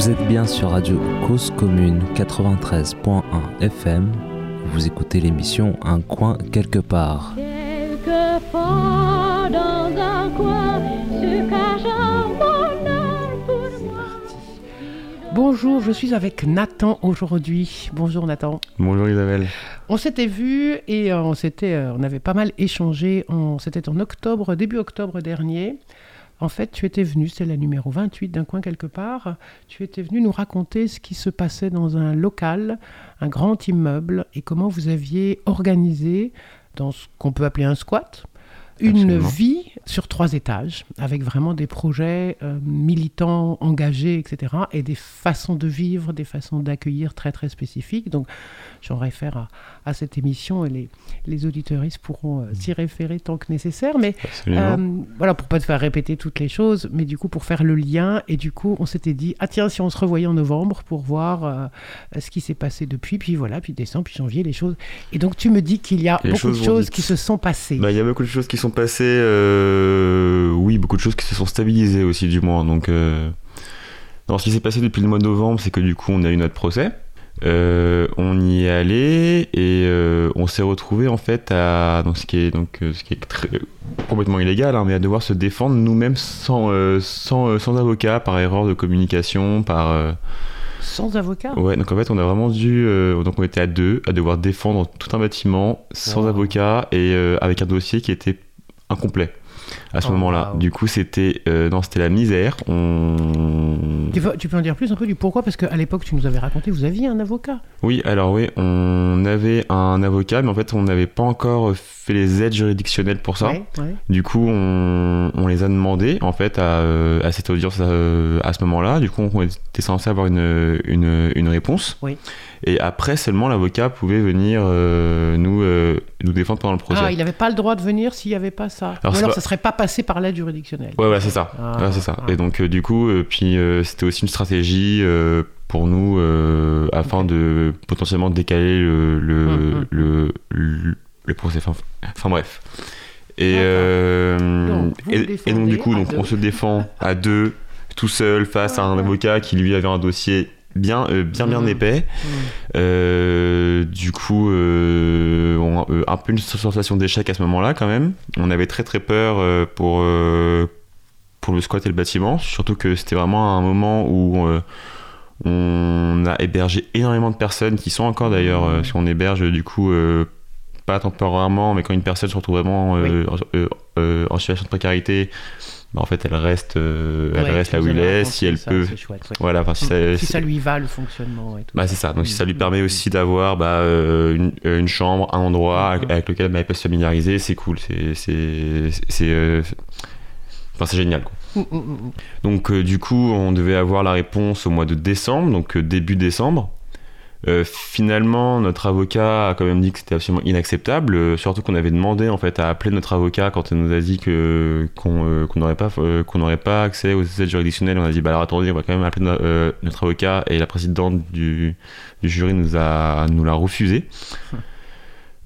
Vous êtes bien sur Radio Cause Commune 93.1 FM. Vous écoutez l'émission Un coin quelque part. Quelquefois dans un coin se cache un bonheur pour moi. Bonjour, je suis avec Nathan aujourd'hui. Bonjour Nathan. Bonjour Isabelle. On s'était vu et euh, on s'était, euh, on avait pas mal échangé. On, c'était en octobre, début octobre dernier. En fait, tu étais venu, c'est la numéro 28 d'un coin quelque part. Tu étais venu nous raconter ce qui se passait dans un local, un grand immeuble, et comment vous aviez organisé dans ce qu'on peut appeler un squat, une Absolument. vie sur trois étages, avec vraiment des projets euh, militants, engagés, etc., et des façons de vivre, des façons d'accueillir très très spécifiques. Donc, j'en réfère à, à cette émission et les, les auditeuristes pourront euh, s'y référer tant que nécessaire. Mais euh, voilà, pour pas te faire répéter toutes les choses, mais du coup pour faire le lien, et du coup on s'était dit, ah tiens, si on se revoyait en novembre pour voir ce qui s'est passé depuis, puis voilà, puis décembre, puis janvier, les choses. Et donc tu me dis qu'il y a Les beaucoup de choses vite. qui se sont passées. Bah, il y a beaucoup de choses qui sont passées. euh, Oui, beaucoup de choses qui se sont stabilisées aussi, du moins. Donc, euh, non, ce qui s'est passé depuis le mois de novembre, c'est que du coup, on a eu notre procès. Euh, on y est allé et euh, on s'est retrouvé en fait à donc ce qui est donc euh, ce qui est très, complètement illégal hein, mais à devoir se défendre nous-mêmes sans euh, sans, euh, sans avocat par erreur de communication par euh, Sans avocat? Ouais, donc en fait, on a vraiment dû. euh, donc, on était à deux, à devoir défendre tout un bâtiment sans Wow. avocat et euh, avec un dossier qui était incomplet à ce Oh, moment-là. wow. Du coup, c'était euh, non, c'était la misère. On... tu, peux, tu peux en dire plus un peu du pourquoi? Parce qu'à l'époque, tu nous avais raconté, vous aviez un avocat. Oui, alors oui, on avait un avocat, mais en fait, on n'avait pas encore fait les aides juridictionnelles pour ça. Ouais, ouais. Du coup, on, on les a demandé en fait à, euh, à cette audience euh, à ce moment-là. Du coup, on était censé avoir une, une, une réponse. Oui. Et après seulement l'avocat pouvait venir euh, nous, euh, nous défendre pendant le procès. Ah, il n'avait pas le droit de venir s'il n'y avait pas ça. Alors, Ou alors pas- ça serait pas passé par l'aide juridictionnelle. Ouais, ouais, c'est ça. Ah, Ouais, c'est ça. ah. Et donc, euh, du coup, euh, puis euh, c'était aussi une stratégie pour nous euh, afin de potentiellement décaler le, le, Mhm. le, le, le procès. Enfin, enfin, bref. Et, euh, Donc, et, donc, du coup, donc, on se défend à deux, tout seul, face à un Ouais. avocat qui lui avait un dossier bien, euh, bien, bien Mhm. épais. Hmm. Euh, du coup, euh, on- un peu une sensation d'échec à ce moment-là quand même. On avait très très peur pour, pour le squat et le bâtiment, surtout que c'était vraiment un moment où on a hébergé énormément de personnes qui sont encore d'ailleurs, euh, si on héberge du coup pas temporairement, mais quand une personne se retrouve vraiment en, en situation de précarité, bah, en fait elle reste, euh, elle Ouais, reste là où il est, si elle ça, peut. c'est chouette, ouais. Voilà, enfin, si Mm. ça- si si- ça lui va le fonctionnement et tout. bah c'est ça, donc si ça lui Mm. permet aussi d'avoir bah, euh, une, euh, une chambre, un endroit avec, avec lequel elle peut se familiariser, c'est cool, c'est c'est c'est euh, enfin, c'est génial. Quoi. Mm, mm, mm. Donc du coup, on devait avoir la réponse au mois de décembre, donc début décembre. Euh, finalement, notre avocat a quand même dit que c'était absolument inacceptable, euh, surtout qu'on avait demandé en fait à appeler notre avocat quand il nous a dit que qu'on euh, qu'on n'aurait pas euh, qu'on n'aurait pas accès aux aides juridictionnelles. On a dit bah alors attendez, on va quand même appeler euh, notre avocat et la présidente du, du jury nous a nous l'a refusé.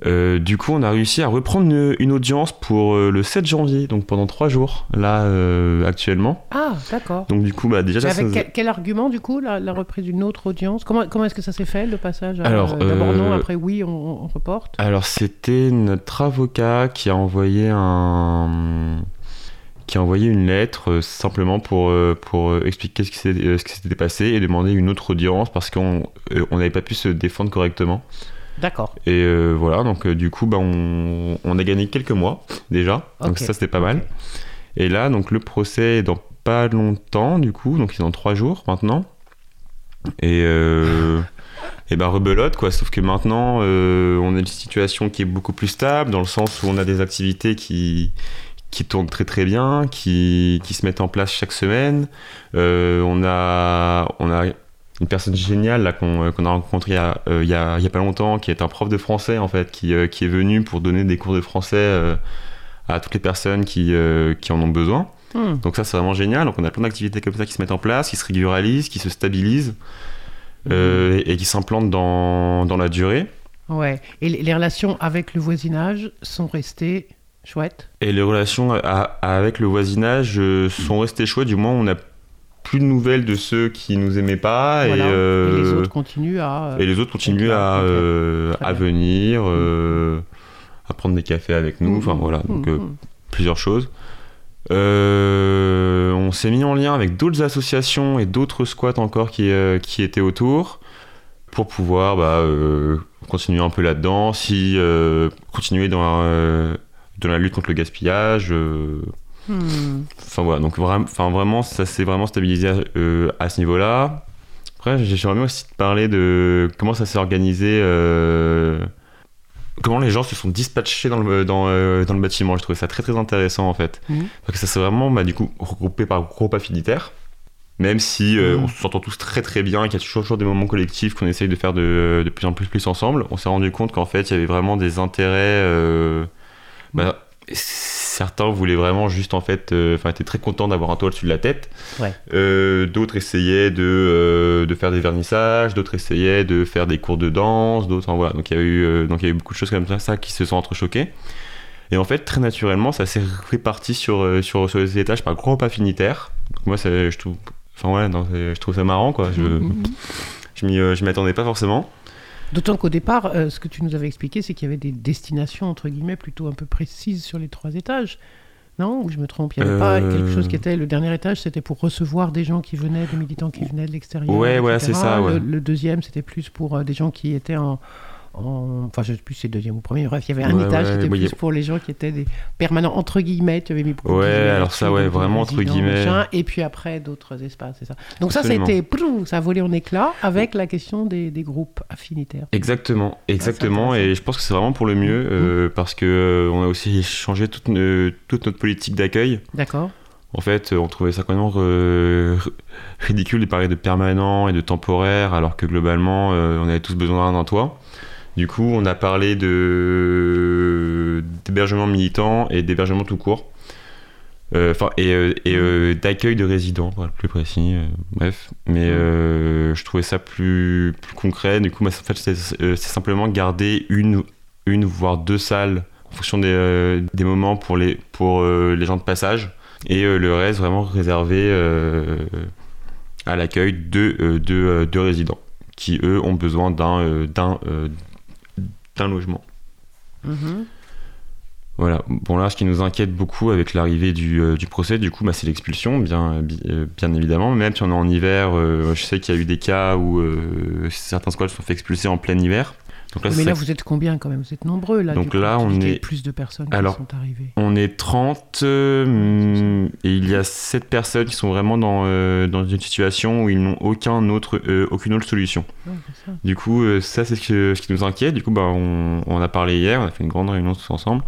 Euh, du coup, on a réussi à reprendre une, une audience pour euh, le 7 janvier, donc pendant trois jours là euh, actuellement. Ah, d'accord. Donc du coup, bah déjà ça, avec ça- quel, quel argument, du coup, la, la reprise d'une autre audience? Comment, comment est-ce que ça s'est fait, le passage Alors, D'abord non, après oui, on, on reporte? Alors c'était notre avocat qui a envoyé un qui a envoyé une lettre simplement pour, pour expliquer ce qui s'était passé et demander une autre audience parce qu'on on n'avait pas pu se défendre correctement. D'accord. Et euh, voilà, donc euh, du coup, bah, on, on a gagné quelques mois déjà, donc ça c'était pas mal. Et là, donc le procès est dans pas longtemps, du coup, donc il est dans trois jours maintenant. Et, euh, et ben rebelote, quoi. Sauf que maintenant, euh, on a une situation qui est beaucoup plus stable, dans le sens où on a des activités qui, qui tournent très très bien, qui, qui se mettent en place chaque semaine. Euh, on, a, on a une personne géniale là qu'on qu'on a rencontrée il euh, y, a, il y a pas longtemps, qui est un prof de français en fait, qui, euh, qui est venu pour donner des cours de français euh, à toutes les personnes qui, euh, qui en ont besoin. Hmm. Donc ça c'est vraiment génial. Donc on a plein d'activités comme ça qui se mettent en place, qui se régularisent, qui se stabilisent euh, et, et qui s'implantent dans, dans la durée. Ouais. Et les, relations avec le voisinage sont restées chouettes? Et les relations à- à- avec le voisinage euh, sont restées chouettes. Du moins on a plus de nouvelles de ceux qui nous aimaient pas Voilà. et, euh, Et les autres continuent à. et les autres continuent à, euh, à venir, euh, à prendre des cafés avec nous, enfin Mhm. voilà, donc euh, Mhm. plusieurs choses. Euh, on s'est mis en lien avec d'autres associations et d'autres squats encore qui, euh, qui étaient autour pour pouvoir bah, euh, continuer un peu là-dedans, si euh, continuer dans, euh, dans la lutte contre le gaspillage. Hmm. Enfin voilà, donc vraiment, enfin, vraiment ça s'est vraiment stabilisé euh, à ce niveau-là. Après, j'ai- j'aimerais bien aussi te parler de comment ça s'est organisé, euh, comment les gens se sont dispatchés dans le, dans, euh, dans le bâtiment. Je trouvais ça très très intéressant en fait. Mhm. Parce que ça s'est vraiment bah, du coup regroupé par groupe affinitaire. Même si Mhm. on s'entend tous très très bien, qu'il y a toujours, toujours des moments collectifs qu'on essaye de faire de, de plus en plus, plus ensemble, on s'est rendu compte qu'en fait il y avait vraiment des intérêts. bah, certains voulaient vraiment juste en fait, euh, enfin étaient très contents d'avoir un toit au-dessus de la tête. Ouais. Euh, d'autres essayaient de, euh, de faire des vernissages, d'autres essayaient de faire des cours de danse, d'autres voilà. Donc il y a eu donc il y a eu beaucoup de choses comme ça, ça qui se sont entrechoquées. Et en fait très naturellement ça s'est réparti sur, sur sur les étages par groupe affinitaire. Donc moi je trouve enfin ouais non, je trouve ça marrant quoi. Je Mhm. je m'y euh, je m'y attendais pas forcément. D'autant qu'au départ, euh, ce que tu nous avais expliqué, c'est qu'il y avait des destinations, entre guillemets, plutôt un peu précises sur les trois étages. Non? Ou je me trompe? Il n'y avait pas Euh. quelque chose qui était. Le dernier étage, c'était pour recevoir des gens qui venaient, des militants qui venaient de l'extérieur. Ouais, c'est ça, ouais. Le, le deuxième, c'était plus pour euh, des gens qui étaient en. En- Enfin, je ne sais plus si c'est deuxième ou premier. Bref, il y avait un Ouais, étage ouais, qui était plus a- pour les gens qui étaient des permanents, entre guillemets. Tu avais mis beaucoup Ouais, alors ça, ouais, vraiment entre guillemets. machin, et puis après, d'autres espaces, c'est ça. Donc ça, ça a Absolument. été. prou, Ça a volé en éclats avec la question des, des groupes affinitaires. Exactement, exactement, intéressant. et je pense que c'est vraiment pour le mieux euh, parce que euh, on a aussi changé toute, notre politique d'accueil. D'accord En fait, on trouvait ça quand même euh, ridicule de parler de permanent et de temporaire alors que globalement, euh, on avait tous besoin d'un toit. Du coup, on a parlé de d'hébergement militant et d'hébergement tout court. Euh, Enfin, et, euh, et euh, d'accueil de résidents, pour être plus précis. euh, bref, mais je trouvais ça plus, plus concret. Du coup, en fait, c'est simplement garder une, une voire deux salles en fonction des, des moments pour les, pour les gens de passage. Et le reste vraiment réservé à l'accueil de, de, de résidents qui, eux, ont besoin d'un d'un logement. Mhm. Voilà. Bon là, ce qui nous inquiète beaucoup avec l'arrivée du, euh, du procès, du coup, bah, c'est l'expulsion, bien, bi- euh, bien évidemment. Même si on est en hiver, euh, je sais qu'il y a eu des cas où certains squats se sont fait expulser en plein hiver. Donc là, Mais là, ça- vous êtes combien quand même? Vous êtes nombreux là. Donc du coup, là, on est- plus de personnes Alors, qui sont arrivées. on est 30 euh, et il y a 7 personnes qui sont vraiment dans, euh, dans une situation où ils n'ont aucun autre, euh, aucune autre solution. Ouais, c'est ça. Du coup, ça, c'est ce, que- ce qui nous inquiète. Du coup, bah, on, a parlé hier, on a fait une grande réunion tous ensemble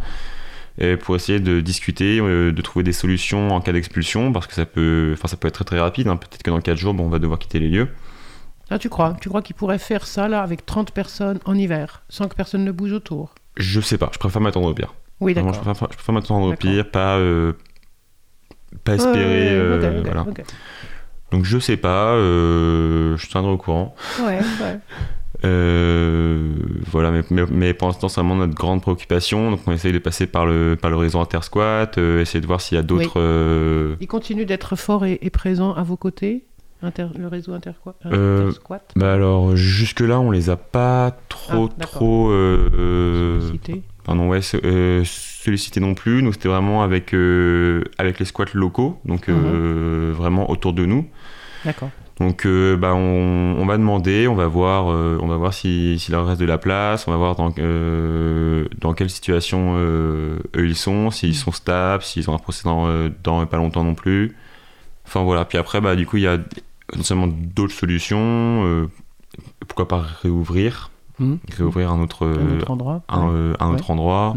pour essayer de discuter, de trouver des solutions en cas d'expulsion, parce que ça peut, ça peut être très très rapide. hein. Peut-être que dans 4 jours, bon, on va devoir quitter les lieux. Ah, tu crois? Tu crois qu'ils pourraient faire ça là avec 30 personnes en hiver, sans que personne ne bouge autour? Je sais pas, je préfère m'attendre au pire. Oui, Vraiment, je d'accord. préfère, je préfère m'attendre au D'accord. pire, pas, euh, pas espérer. euh, voilà. Donc je sais pas, euh, je tiendrai au courant. Ouais, ouais. Euh, voilà, mais, mais, mais pour l'instant, c'est vraiment notre grande préoccupation. Donc, on essaye de passer par le, par le réseau Intersquat, essayer de voir s'il y a d'autres. Ils continuent d'être forts et, et présents à vos côtés? Inter- Le réseau Interquat Euh, Intersquat Bah alors, jusque-là, on les a pas trop, Ah, trop. euh, Sollicité pardon, ouais, euh, sollicités non plus. Nous, c'était vraiment avec, euh, avec les squats locaux, donc euh, vraiment autour de nous. D'accord. Donc euh, bah, on, on va demander, on va voir, euh, on va voir si- s'il leur reste de la place, on va voir dans, euh, dans quelle situation euh, eux ils sont, s'ils sont stables, s'ils ont un procès dans, euh, dans pas longtemps non plus. Enfin voilà, puis après bah, du coup il y a potentiellement d'autres solutions, euh, pourquoi pas réouvrir, Mhm. réouvrir un autre, Un euh, autre endroit un, ouais. euh, un autre endroit.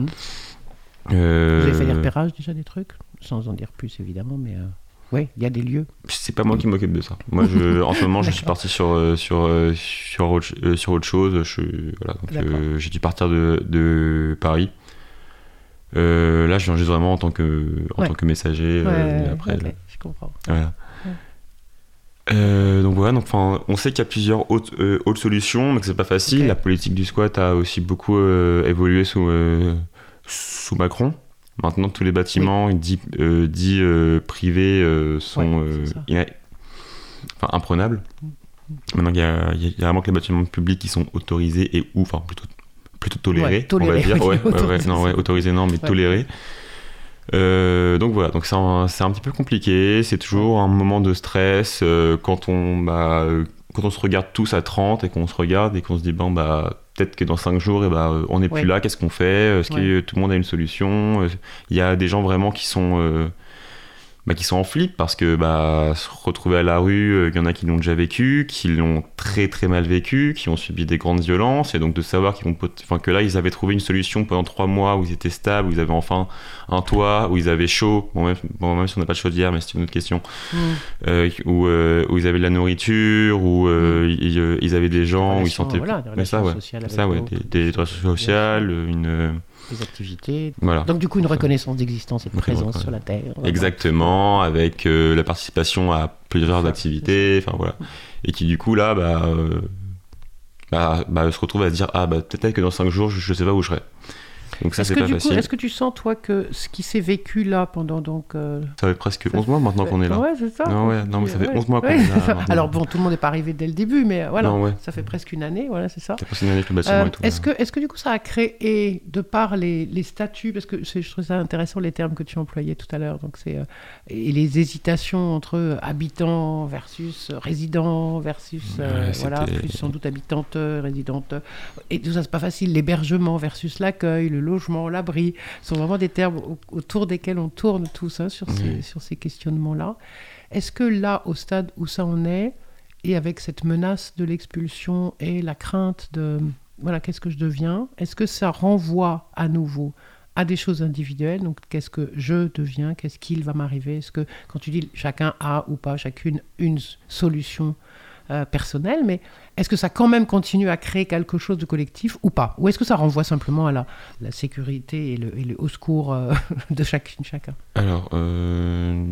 Euh, Vous avez fait des repérages déjà des trucs? Sans en dire plus évidemment, mais euh, oui, il y a des lieux. C'est pas moi qui m'occupe de ça. Moi, je, en ce moment, je suis parti sur, euh, sur, euh, sur, autre, euh, sur autre chose. Je, voilà, euh, j'ai dû partir de, de Paris. Euh, là, je viens juste vraiment en tant que, en Ouais. tant que messager. euh, Ouais, après, je comprends. voilà. Euh, donc voilà, donc, on sait qu'il y a plusieurs autres, euh, autres solutions, mais que c'est pas facile. Ok. La politique du squat a aussi beaucoup euh, évolué sous, euh, sous Macron. Maintenant, tous les bâtiments dits, euh, dits, euh, privés euh, sont, Ouais, enfin imprenable. Maintenant, il y a, il y a- vraiment que les bâtiments publics qui sont autorisés et ou, enfin plutôt, plutôt tolérés, Ouais, tolérés, on va dire. ok, Ouais, non, mais tolérés. Euh, donc voilà, donc c'est un, c'est un petit peu compliqué. C'est toujours un moment de stress euh, quand on bah, euh, quand on se regarde tous à 30 et qu'on se regarde et qu'on se dit bon bah peut-être que dans 5 jours et bah, euh, on n'est Ouais. plus là. Qu'est-ce qu'on fait? Est-ce que tout le monde a une solution? Il y a des gens vraiment qui sont euh, bah, qui sont en flip parce que bah, se retrouver à la rue, euh, il y en a qui l'ont déjà vécu, qui l'ont très très mal vécu, qui ont subi des grandes violences, et donc de savoir qu'ils vont, enfin, que là ils avaient trouvé une solution pendant trois mois où ils étaient stables, où ils avaient enfin un toit, où ils avaient chaud, bon même, bon, même si on n'a pas de chaudière, mais c'est une autre question, Mm. euh, où, euh, où ils avaient de la nourriture, où euh, ils, ils avaient des gens, où ils Relations, sentaient... voilà, des mais ça, relations ouais, sociales avec ça, ouais, d'autres, des, des relations sociales, une... des activités. Voilà. Donc du coup, une reconnaissance d'existence et de présence sur la Terre. Exactement, avec euh, la participation à plusieurs activités, enfin voilà. Et qui du coup là, bah, euh, bah, bah, se retrouve à se dire ah bah peut-être que dans 5 jours je, je sais pas où je serai. Donc ça Est-ce c'est pas du coup, facile. est-ce que tu sens toi que ce qui s'est vécu là pendant donc euh, Ça fait presque 11 mois maintenant qu'on est là. Ouais, c'est ça. Non, ouais, non, mais ça fait Ouais. 11 mois qu'on Ouais. est là. Alors bon, tout le monde n'est pas arrivé dès le début, mais euh, voilà, Non, ça fait presque une année, voilà, c'est ça. Une année le bâtiment Euh, et tout. est-ce là. que, est-ce que du coup ça a créé, de par les, les statuts, parce que je trouve ça intéressant les termes que tu employais tout à l'heure, donc c'est euh, et les hésitations entre habitants versus résidents versus voilà plus sans doute habitantes, euh, résidentes, et tout ça c'est pas facile, l'hébergement versus l'accueil, le logement, l'abri, sont vraiment des termes au- autour desquels on tourne tous hein, sur, ces, sur ces questionnements-là. Est-ce que là, au stade où ça en est, et avec cette menace de l'expulsion et la crainte de voilà, qu'est-ce que je deviens Est-ce que ça renvoie à nouveau à des choses individuelles? Donc, qu'est-ce que je deviens? Qu'est-ce qu'il va m'arriver? Est-ce que, quand tu dis chacun a ou pas, chacune une solution euh, personnelle, mais est-ce que ça quand même continue à créer quelque chose de collectif ou pas? Ou est-ce que ça renvoie simplement à la, la sécurité et le, et le au secours euh, de chacune, chacun? Alors, euh,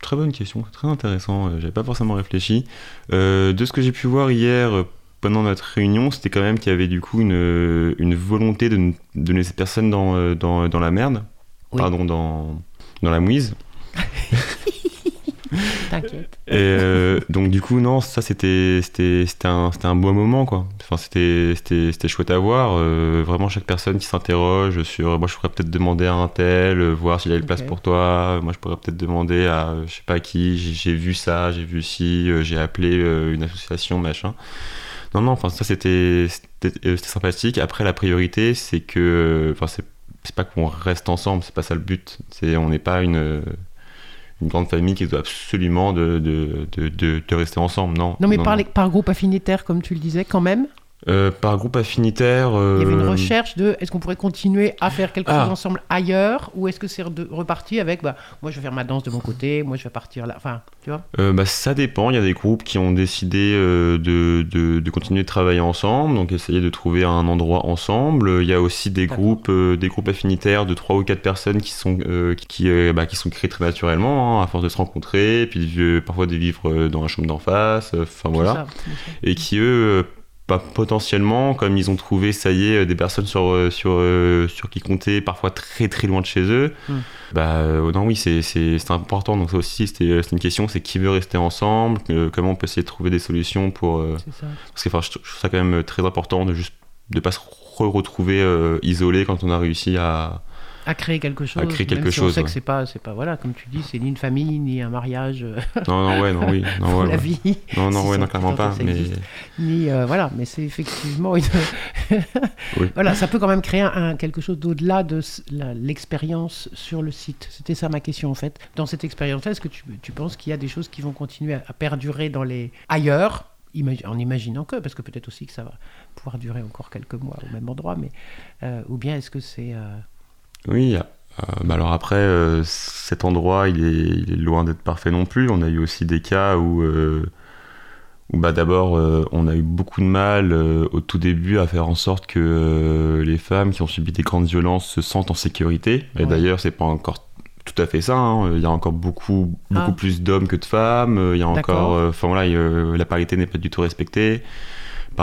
très bonne question, très intéressant. euh, J'avais pas forcément réfléchi. De ce que j'ai pu voir hier pendant notre réunion, c'était quand même qu'il y avait du coup une, une volonté de, ne- de laisser personne dans, dans, dans la merde, Oui. pardon, dans, dans la mouise. T'inquiète. Et euh, donc du coup non ça c'était un un beau moment quoi. Enfin c'était chouette à voir. Euh, vraiment chaque personne qui s'interroge sur moi je pourrais peut-être demander à un tel euh, voir s'il a une place Ok. pour toi. Moi je pourrais peut-être demander à je sais pas qui j'ai vu ça j'ai vu ci j'ai appelé une association machin. Non non enfin ça c'était sympathique. Après la priorité c'est que enfin c'est c'est pas qu'on reste ensemble c'est pas ça le but. C'est on n'est pas une une grande famille qui doit absolument de, de, de, rester ensemble, non? Non, mais par, les- par groupe affinitaire, comme tu le disais, quand même, Euh, par groupe affinitaire. il y avait une euh, recherche de est-ce qu'on pourrait continuer à faire quelque Ah. chose ensemble ailleurs ou est-ce que c'est reparti avec bah, moi je vais faire ma danse de mon côté, moi je vais partir là. Enfin, tu vois euh, bah, ça dépend. Il y a des groupes qui ont décidé euh, de, de, de continuer de travailler ensemble, donc essayer de trouver un endroit ensemble. Il y a aussi des groupes, euh, des groupes affinitaires de trois ou quatre personnes qui sont euh, qui, euh, bah, qui sont créés très naturellement, hein, à force de se rencontrer, puis euh, parfois de vivre euh, dans la chambre d'en face. euh, Enfin voilà. Ça, et qui eux euh, bah, potentiellement comme ils ont trouvé ça y est euh, des personnes sur euh, sur euh, sur qui comptaient parfois très très loin de chez eux Mm. bah non oui c'est important donc ça aussi c'était c'est une question c'est qui veut rester ensemble que- comment on peut essayer de trouver des solutions pour euh, ça. parce que enfin, je, je trouve ça quand même très important de juste de pas se re- retrouver euh, isolé quand on a réussi à À créer quelque chose. créer même quelque si on chose, sait ouais. que c'est pas, c'est pas voilà, comme tu dis, c'est ni une famille ni un mariage euh, non non ouais non oui non ouais, la vie, non non Si ouais non clairement pas mais ni euh, voilà, mais c'est effectivement une. Oui. Voilà, ça peut quand même créer un, quelque chose d'au-delà de l'expérience sur le site. C'était ça ma question en fait. Dans cette expérience-là, est-ce que tu, tu penses qu'il y a des choses qui vont continuer à, à perdurer dans les ailleurs, en imaginant que, parce que peut-être aussi que ça va pouvoir durer encore quelques mois au même endroit, mais euh, ou bien est-ce que c'est euh, Oui, euh, bah alors après, euh, cet endroit, il est, il est loin d'être parfait non plus. On a eu aussi des cas où, euh, où bah, d'abord, euh, on a eu beaucoup de mal au tout début à faire en sorte que les femmes qui ont subi des grandes violences se sentent en sécurité. Et Ouais. d'ailleurs, c'est pas encore tout à fait ça. hein. Il y a encore beaucoup, beaucoup Ah. plus d'hommes que de femmes. Il y a encore, enfin voilà, il la parité n'est pas du tout respectée.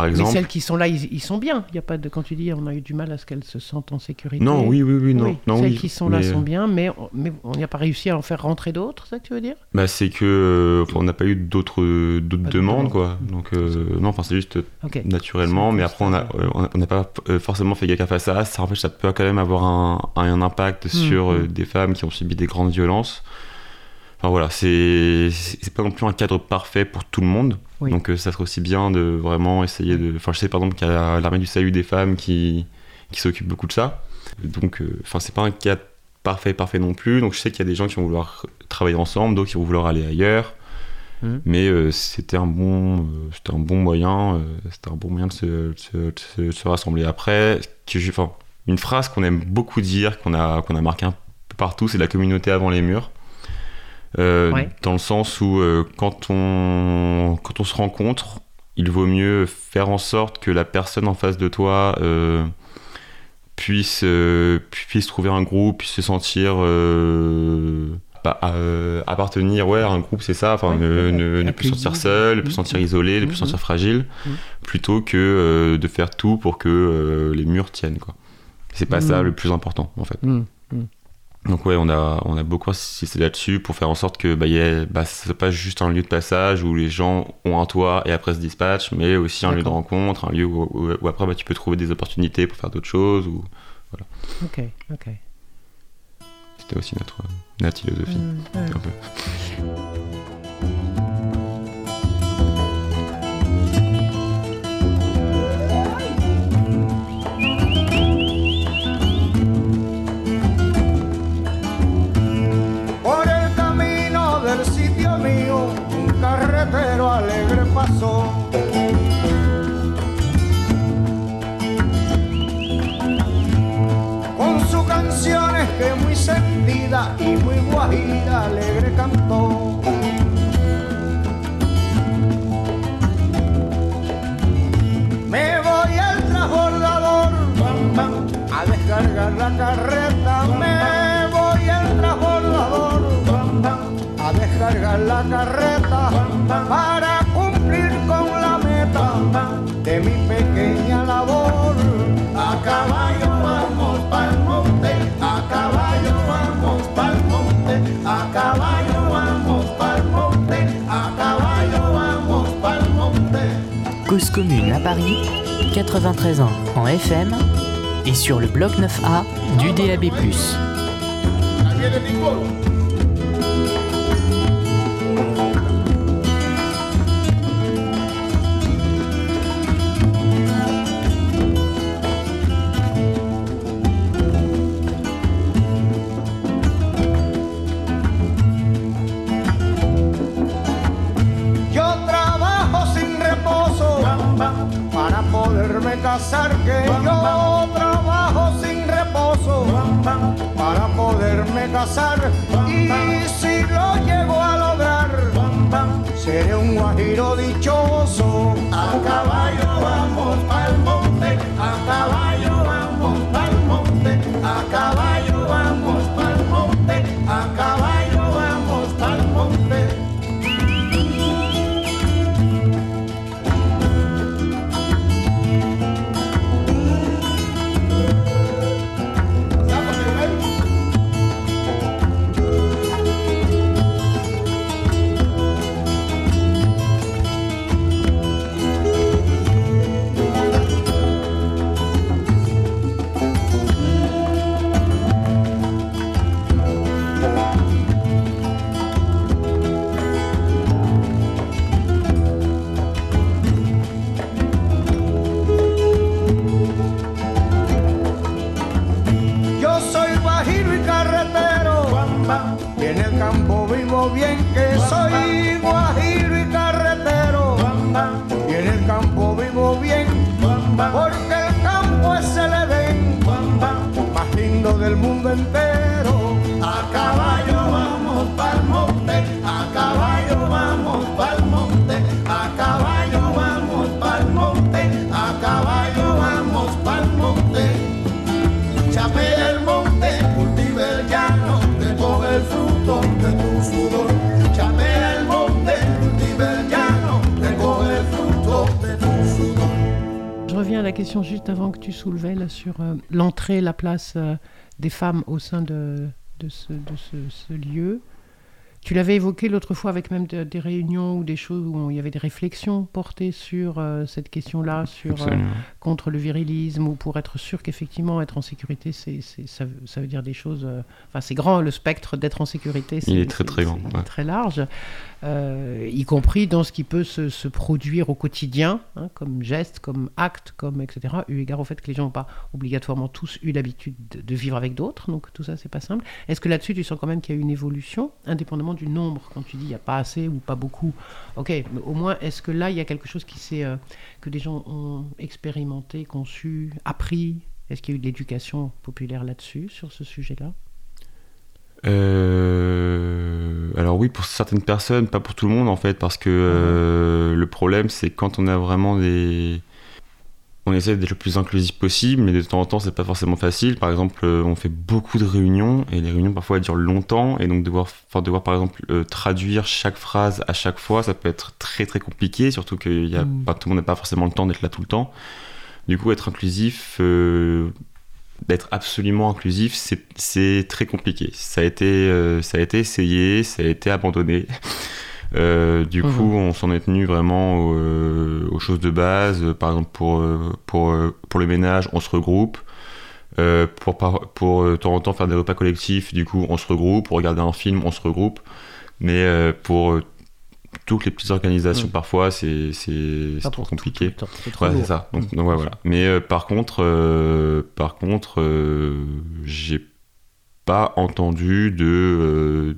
Par Mais celles qui sont là, ils, ils sont bien. Il y a pas de quand tu dis on a eu du mal à ce qu'elles se sentent en sécurité. Non, oui, oui, oui, non, Oui, non, celles oui, qui sont là mais- sont bien, mais, on- mais on n'y a pas réussi à en faire rentrer d'autres, c'est ça que tu veux dire? Bah, c'est que euh, on n'a pas eu d'autres d'autres Pas de demandes quoi. Donc euh, non, enfin c'est juste naturellement, mais après on a euh, on n'a pas euh, forcément fait gaffe à ça. Ça en fait ça peut quand même avoir un, un impact sur euh, mm. des femmes qui ont subi des grandes violences. Enfin voilà, c'est pas non plus un cadre parfait pour tout le monde. Oui. Donc euh, ça serait aussi bien de vraiment essayer de. Enfin je sais par exemple qu'il y a l'armée du salut des femmes qui qui s'occupe beaucoup de ça. Donc euh, enfin c'est pas un cadre parfait parfait non plus. Donc je sais qu'il y a des gens qui vont vouloir travailler ensemble, d'autres qui vont vouloir aller ailleurs. Mhm. Mais euh, c'était un bon, euh, c'était un bon moyen, euh, c'était un bon moyen de se, de se- de se- de se rassembler. Après, que une phrase qu'on aime beaucoup dire, qu'on a, qu'on a marqué un peu partout, c'est la communauté avant les murs. Euh, Ouais. Dans le sens où euh, quand on, quand on se rencontre, il vaut mieux faire en sorte que la personne en face de toi euh, puisse, puisse trouver un groupe, puisse se sentir bah, appartenir ouais, à un groupe, c'est ça, enfin, Ouais, ne, ouais, ne, ne plus se sentir seul, ne plus se sentir isolé, ne plus se Mhm. sentir fragile, Mhm. plutôt que de faire tout pour que les murs tiennent. Quoi. C'est pas ça Mhm. le plus important en fait. Donc ouais, on a, on a beaucoup insisté là-dessus pour faire en sorte que bah, y ait- bah, ce soit pas juste un lieu de passage où les gens ont un toit et après se dispatchent, mais aussi un lieu de rencontre, un lieu où, où- où après bah, tu peux trouver des opportunités pour faire d'autres choses. Ou... Ok, ok. C'était aussi notre, notre philosophie. Ouais. un peu. Alegre pasó. Con sus canciones que muy sentida y muy guajira alegre cantó. Me voy al transbordador a descargar la carreta. Me voy al transbordador a descargar la carreta commune à Paris, 93 ans en FM et sur le bloc 9A du DAB+. Que yo trabajo sin reposo para poderme casar. Y si lo llego a lograr, seré un guajiro dichoso. A caballo vamos al monte, a caballo vamos al monte, a caballo vamos l'entrée, la place euh, des femmes au sein de, de, ce, de ce, ce lieu. Tu l'avais évoqué l'autre fois avec même de- des réunions ou des choses où il y avait des réflexions portées sur euh, cette question-là, sur euh, contre le virilisme ou pour être sûr qu'effectivement être en sécurité, c'est, ça, veut, ça veut dire des choses. euh, Enfin, c'est grand le spectre d'être en sécurité. Il est très, très grand, ouais. très large, euh, y compris dans ce qui peut se, produire au quotidien, hein, comme geste, comme acte, comme etc. Eu égard au fait que les gens n'ont pas obligatoirement tous eu l'habitude de, vivre avec d'autres, donc tout ça c'est pas simple. Est-ce que là-dessus tu sens quand même qu'il y a une évolution, indépendamment du nombre, quand tu dis il n'y a pas assez ou pas beaucoup Ok, mais au moins est-ce que là il y a quelque chose qui euh, que des gens ont expérimenté, conçu, appris? Est-ce qu'il y a eu de l'éducation populaire là-dessus, sur ce sujet-là? Euh, alors oui, pour certaines personnes, pas pour tout le monde en fait, parce que euh, le problème c'est quand on a vraiment des... On essaie d'être le plus inclusif possible, mais de temps en temps c'est pas forcément facile. Par exemple, euh, on fait beaucoup de réunions, et les réunions parfois elles durent longtemps, et donc devoir, enfin, devoir par exemple euh, traduire chaque phrase à chaque fois, ça peut être très très compliqué, surtout que y a, Mm. pas, tout le monde n'a pas forcément le temps d'être là tout le temps. Du coup, être inclusif, d'être absolument inclusif, c'est- très compliqué. Ça a, été, euh, ça a été essayé, ça a été abandonné. Euh, du Mhm. coup, on s'en est tenu vraiment aux, euh, aux choses de base. Par exemple, pour, pour, pour le ménage, on se regroupe. Euh, pour, par- pour de temps en temps faire des repas collectifs, du coup, on se regroupe. Pour regarder un film, on se regroupe. Mais pour toutes les petites organisations, Mhm. parfois, c'est trop tout, compliqué. tout Ouais, c'est ça. Donc, Mm. donc ouais, voilà. Mais euh, par contre, euh, par contre, euh, j'ai pas entendu de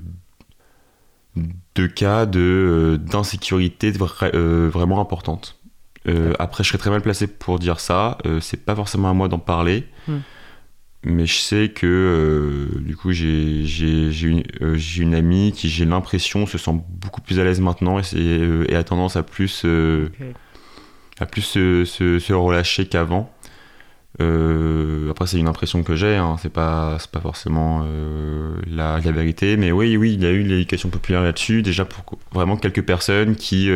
de cas de d'insécurité vra- vraiment importante. Après, je serais très mal placé pour dire ça. C'est pas forcément à moi d'en parler. Mm. Mais je sais que euh, du coup j'ai une, euh, une amie qui j'ai l'impression se sent beaucoup plus à l'aise maintenant et, euh, et a tendance à plus à plus se, se- se relâcher qu'avant. Après, c'est une impression que j'ai, hein, c'est pas, c'est pas forcément la, la vérité, mais oui, oui, il y a eu l'éducation populaire là-dessus, déjà pour vraiment quelques personnes qui.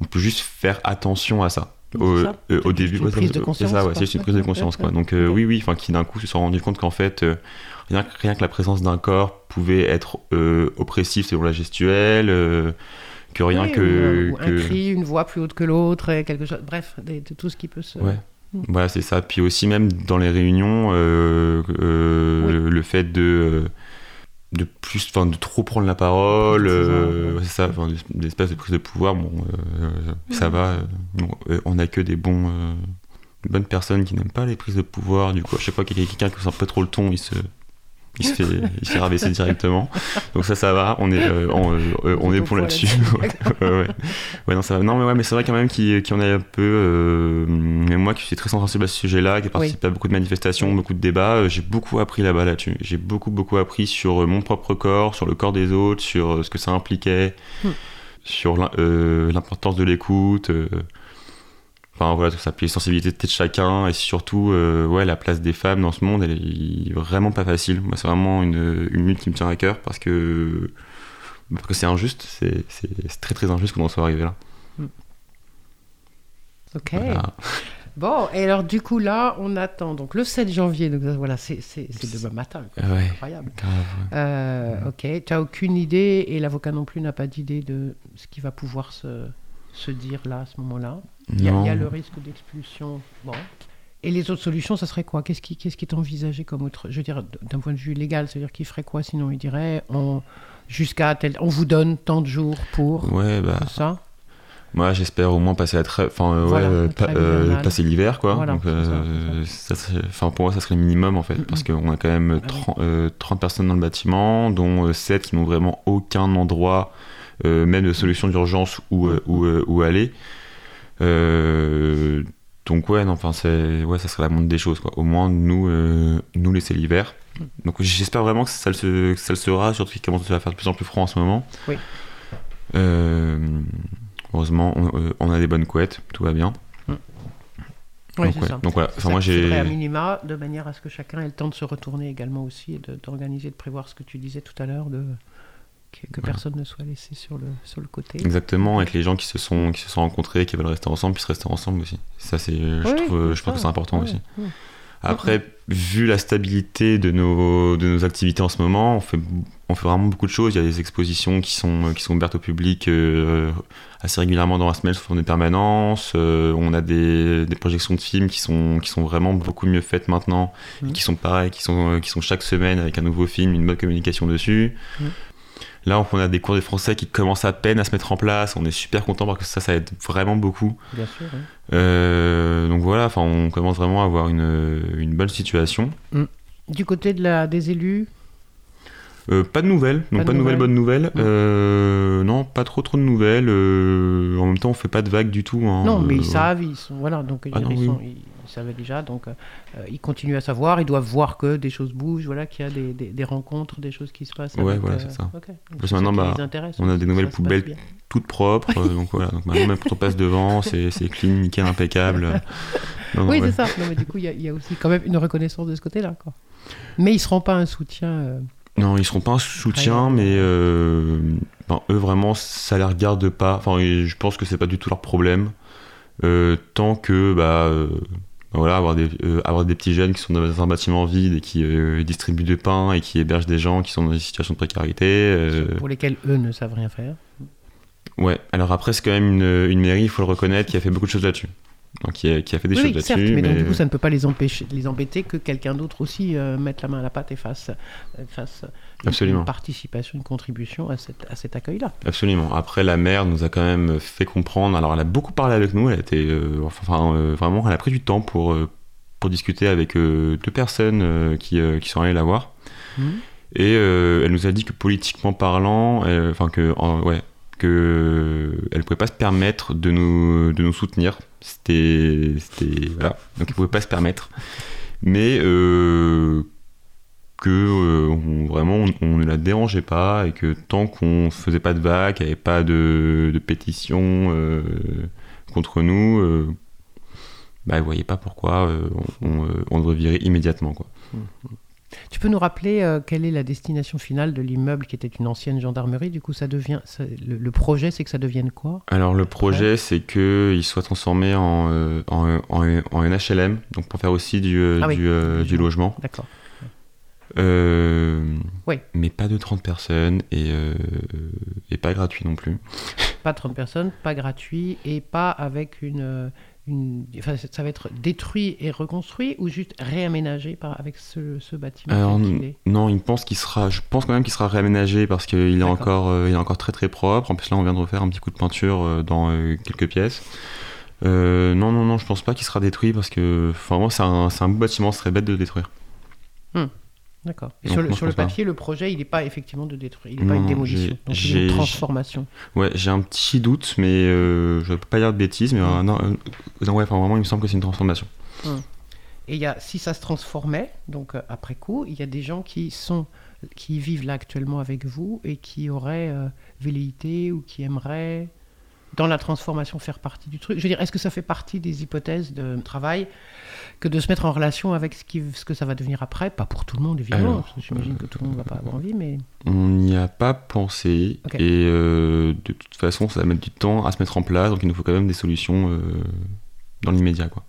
on peut juste faire attention à ça. Au, ça. euh, au début, ouais, c'est- ça, ouais, quoi. c'est juste une prise de conscience, quoi. Donc, euh, oui, oui, enfin, qui d'un coup se sont rendus compte qu'en fait, euh, rien, que- rien que la présence d'un corps pouvait être euh, oppressif selon la gestuelle, euh, que rien Oui, que. ou, euh, ou que- un cri, une voix plus haute que l'autre, quelque chose. Bref, de tout ce qui peut se. Ouais. Mm. Voilà, c'est ça. Puis aussi, même dans les réunions, euh, euh, le fait de, euh, de plus, enfin, de trop prendre la parole, euh, c'est ça, enfin, des espèces de prise de pouvoir, bon, euh, ça va. euh, euh, on a que des bons, euh, bonnes personnes qui n'aiment pas les prises de pouvoir. Du coup, à chaque fois qu'il y a quelqu'un qui sent un peu trop le ton, il se, il se fait, il se fait rabaisser directement. Donc ça, ça va. On est, euh, on, euh, on est bon là-dessus. ouais, ouais. Ouais, non, ça va. Non, mais ouais, mais c'est vrai quand même qu'il y en a un peu. euh, mais moi, qui suis très sensible à ce sujet-là, qui ai participé à beaucoup de manifestations, beaucoup de débats, euh, j'ai beaucoup appris là-bas là-dessus. J'ai beaucoup, beaucoup appris sur euh, mon propre corps, sur le corps des autres, sur ce que ça impliquait, Hmm. sur l'im- l'importance de l'écoute. Enfin voilà, tout ça, puis les sensibilités de chacun et surtout euh, ouais, la place des femmes dans ce monde, elle est vraiment pas facile. Moi, c'est vraiment une, une lutte qui me tient à cœur parce que parce que c'est injuste, c'est c'est- c'est très très injuste qu'on en soit arrivé là. Ok. Voilà. Bon, et alors du coup là, on attend donc le 7 janvier, donc voilà, c'est c'est- c'est demain matin. quoi. Ouais, Incroyable. grave. ouais. Euh, ok, tu n'as aucune idée et l'avocat non plus n'a pas d'idée de ce qui va pouvoir se, se dire là à ce moment-là? Il y, a- il y a Non. le risque d'expulsion. Bon. Et les autres solutions, ça serait quoi? Qu'est-ce qui, qu'est-ce qui est envisagé comme autre? Je veux dire, d'un point de vue légal, c'est-à-dire qu'il ferait quoi sinon Il dirait on, jusqu'à tel. On vous donne tant de jours pour Ouais, bah, ça? moi j'espère au moins passer la trêve, enfin euh, Voilà, ouais, euh, la pa- trêve euh, hivernale. passer l'hiver quoi. Voilà, Donc, c'est ça, euh, ça serait- enfin pour moi ça serait le minimum en fait, parce qu'on a quand même Ah oui. 30, euh, 30 personnes dans le bâtiment, dont euh, 7 qui n'ont vraiment aucun endroit, euh, même de solution d'urgence où, euh, où, euh, où aller. Euh, donc ouais, non, enfin c'est, ouais, ça serait la moindre des choses quoi. Au moins nous, euh, nous laisser l'hiver. Donc j'espère vraiment que ça, le se- que ça le sera, surtout qu'il commence à faire de plus en plus froid en ce moment. Oui. Euh, heureusement, on, on a des bonnes couettes, tout va bien. Oui, donc, ouais. ça. donc voilà, enfin moi à j'ai. minima, de manière à ce que chacun ait le temps de se retourner également aussi et de- d'organiser, de prévoir ce que tu disais tout à l'heure, de que, personne ne soit laissé sur le, sur le côté. Exactement, avec les gens qui se sont, qui se sont rencontrés, qui veulent rester ensemble, puissent rester ensemble aussi. Ça, c'est, je, Oui, trouve, je pense que c'est important aussi. Après, vu la stabilité de nos, de nos activités en ce moment, on fait, on fait vraiment beaucoup de choses. Il y a des expositions qui sont, qui sont ouvertes au public euh, assez régulièrement dans la semaine sous forme de permanence. Euh, on a des, des projections de films qui sont, qui sont vraiment beaucoup mieux faites maintenant, Mhm. qui sont pareils, qui sont, euh, qui sont chaque semaine avec un nouveau film, une bonne communication dessus. Là, on a des cours de français qui commencent à peine à se mettre en place. On est super content parce que ça, ça aide vraiment beaucoup. Bien sûr. Euh, donc voilà, enfin, on commence vraiment à avoir une, une bonne situation. Du côté de la, des élus, Euh, pas de nouvelles, donc Pas de nouvelles, bonnes nouvelles. Mm. Euh, non, pas trop trop de nouvelles. En même temps, on fait pas de vagues du tout. hein. non, mais ils savent, ils sont, voilà, donc Ah non, ils, oui. sont- ils- ils savaient déjà, donc euh, euh, ils continuent à savoir, ils doivent voir que des choses bougent, voilà, qu'il y a des, des- des rencontres, des choses qui se passent. Ouais, avec, voilà, euh, c'est ça. ok. Donc, Parce maintenant, bah, on a hein, des nouvelles poubelles. Toutes propres. donc voilà, donc maintenant, même quand on passe devant, c'est c'est clean, nickel, impeccable. Non, non, Oui, ouais. c'est ça. Non, mais du coup, il y, a- il y a aussi quand même une reconnaissance de ce côté-là. quoi. Mais ils seront pas un soutien. euh, Non, ils seront pas un soutien, mais euh, ben, eux vraiment, ça les regarde pas. Enfin, je pense que c'est pas du tout leur problème. Euh, tant que, bah, voilà, avoir des, euh, avoir des petits jeunes qui sont dans un bâtiment vide et qui euh, distribuent du pain et qui hébergent des gens qui sont dans des situations de précarité. euh, pour lesquels eux ne savent rien faire. ouais. Alors après, c'est quand même une, une mairie, il faut le reconnaître, qui a fait beaucoup de choses là-dessus. Donc, qui a, qui a fait des oui, choses oui, certes, là-dessus. mais, donc du coup, ça ne peut pas les empêcher, les embêter que quelqu'un d'autre aussi euh, mette la main à la pâte et fasse, euh, fasse une- Absolument. une participation, une contribution à, cette, à cet accueil-là. Absolument. Après, la mère nous a quand même fait comprendre. Alors, elle a beaucoup parlé avec nous. Elle a été, euh, enfin, euh, vraiment, elle a pris du temps pour pour discuter avec deux personnes qui qui sont allées la voir. Mhm. Et elle nous a dit que politiquement parlant, enfin que en- ouais que elle pouvait pas se permettre de nous de nous soutenir. C'était voilà. Donc elle pouvait pas se permettre. Mais euh, que euh, vraiment on, ne la dérangeait pas et que tant qu'on faisait pas de vagues, qu'il n'y avait pas de, de pétition euh, contre nous, euh, bah, elle voyait pas pourquoi on, on, devrait virer immédiatement quoi. Tu peux nous rappeler euh, quelle est la destination finale de l'immeuble qui était une ancienne gendarmerie? Du coup, ça devient. ça- le, le projet, c'est que ça devienne quoi? Alors le projet c'est que il soit transformé en, euh, en, en, en NHLM, donc pour faire aussi du, euh, Ah oui, du, euh, du logement. D'accord. Oui. Mais pas de 30 personnes et, et pas gratuit non plus. Pas 30 personnes, pas gratuit et pas avec une. Une enfin, ça va être détruit et reconstruit ou juste réaménagé par, avec ce, ce bâtiment Alors, non, il pense qu'il sera, je pense quand même qu'il sera réaménagé parce qu'il est encore, euh, il est encore très très propre. En plus là, on vient de refaire un petit coup de peinture euh, dans euh, quelques pièces. Non, non, non, je pense pas qu'il sera détruit parce que, enfin, vraiment, c'est un, c'est un beau bâtiment, ce serait bête de le détruire. D'accord. Et Donc, sur le, sur le pas. papier, le projet, il n'est pas effectivement de détruire, il n'est pas une démolition, j'ai- donc il est j'ai- une transformation. Ouais, j'ai un petit doute, mais euh, je peux pas dire de bêtises, mais euh, non, euh, non, ouais, enfin, vraiment, il me semble que c'est une transformation. Et il y a, si ça se transformait, donc euh, après coup, il y a des gens qui sont qui vivent là actuellement avec vous et qui auraient euh, velléité ou qui aimeraient dans la transformation faire partie du truc. Je veux dire, est-ce que ça fait partie des hypothèses de travail que de se mettre en relation avec ce, qui, ce que ça va devenir après? Pas pour tout le monde, évidemment, Alors, parce que j'imagine que tout le monde ne va pas avoir envie, mais... On n'y a pas pensé, et euh, de toute façon, ça va mettre du temps à se mettre en place, donc il nous faut quand même des solutions euh, dans l'immédiat, quoi.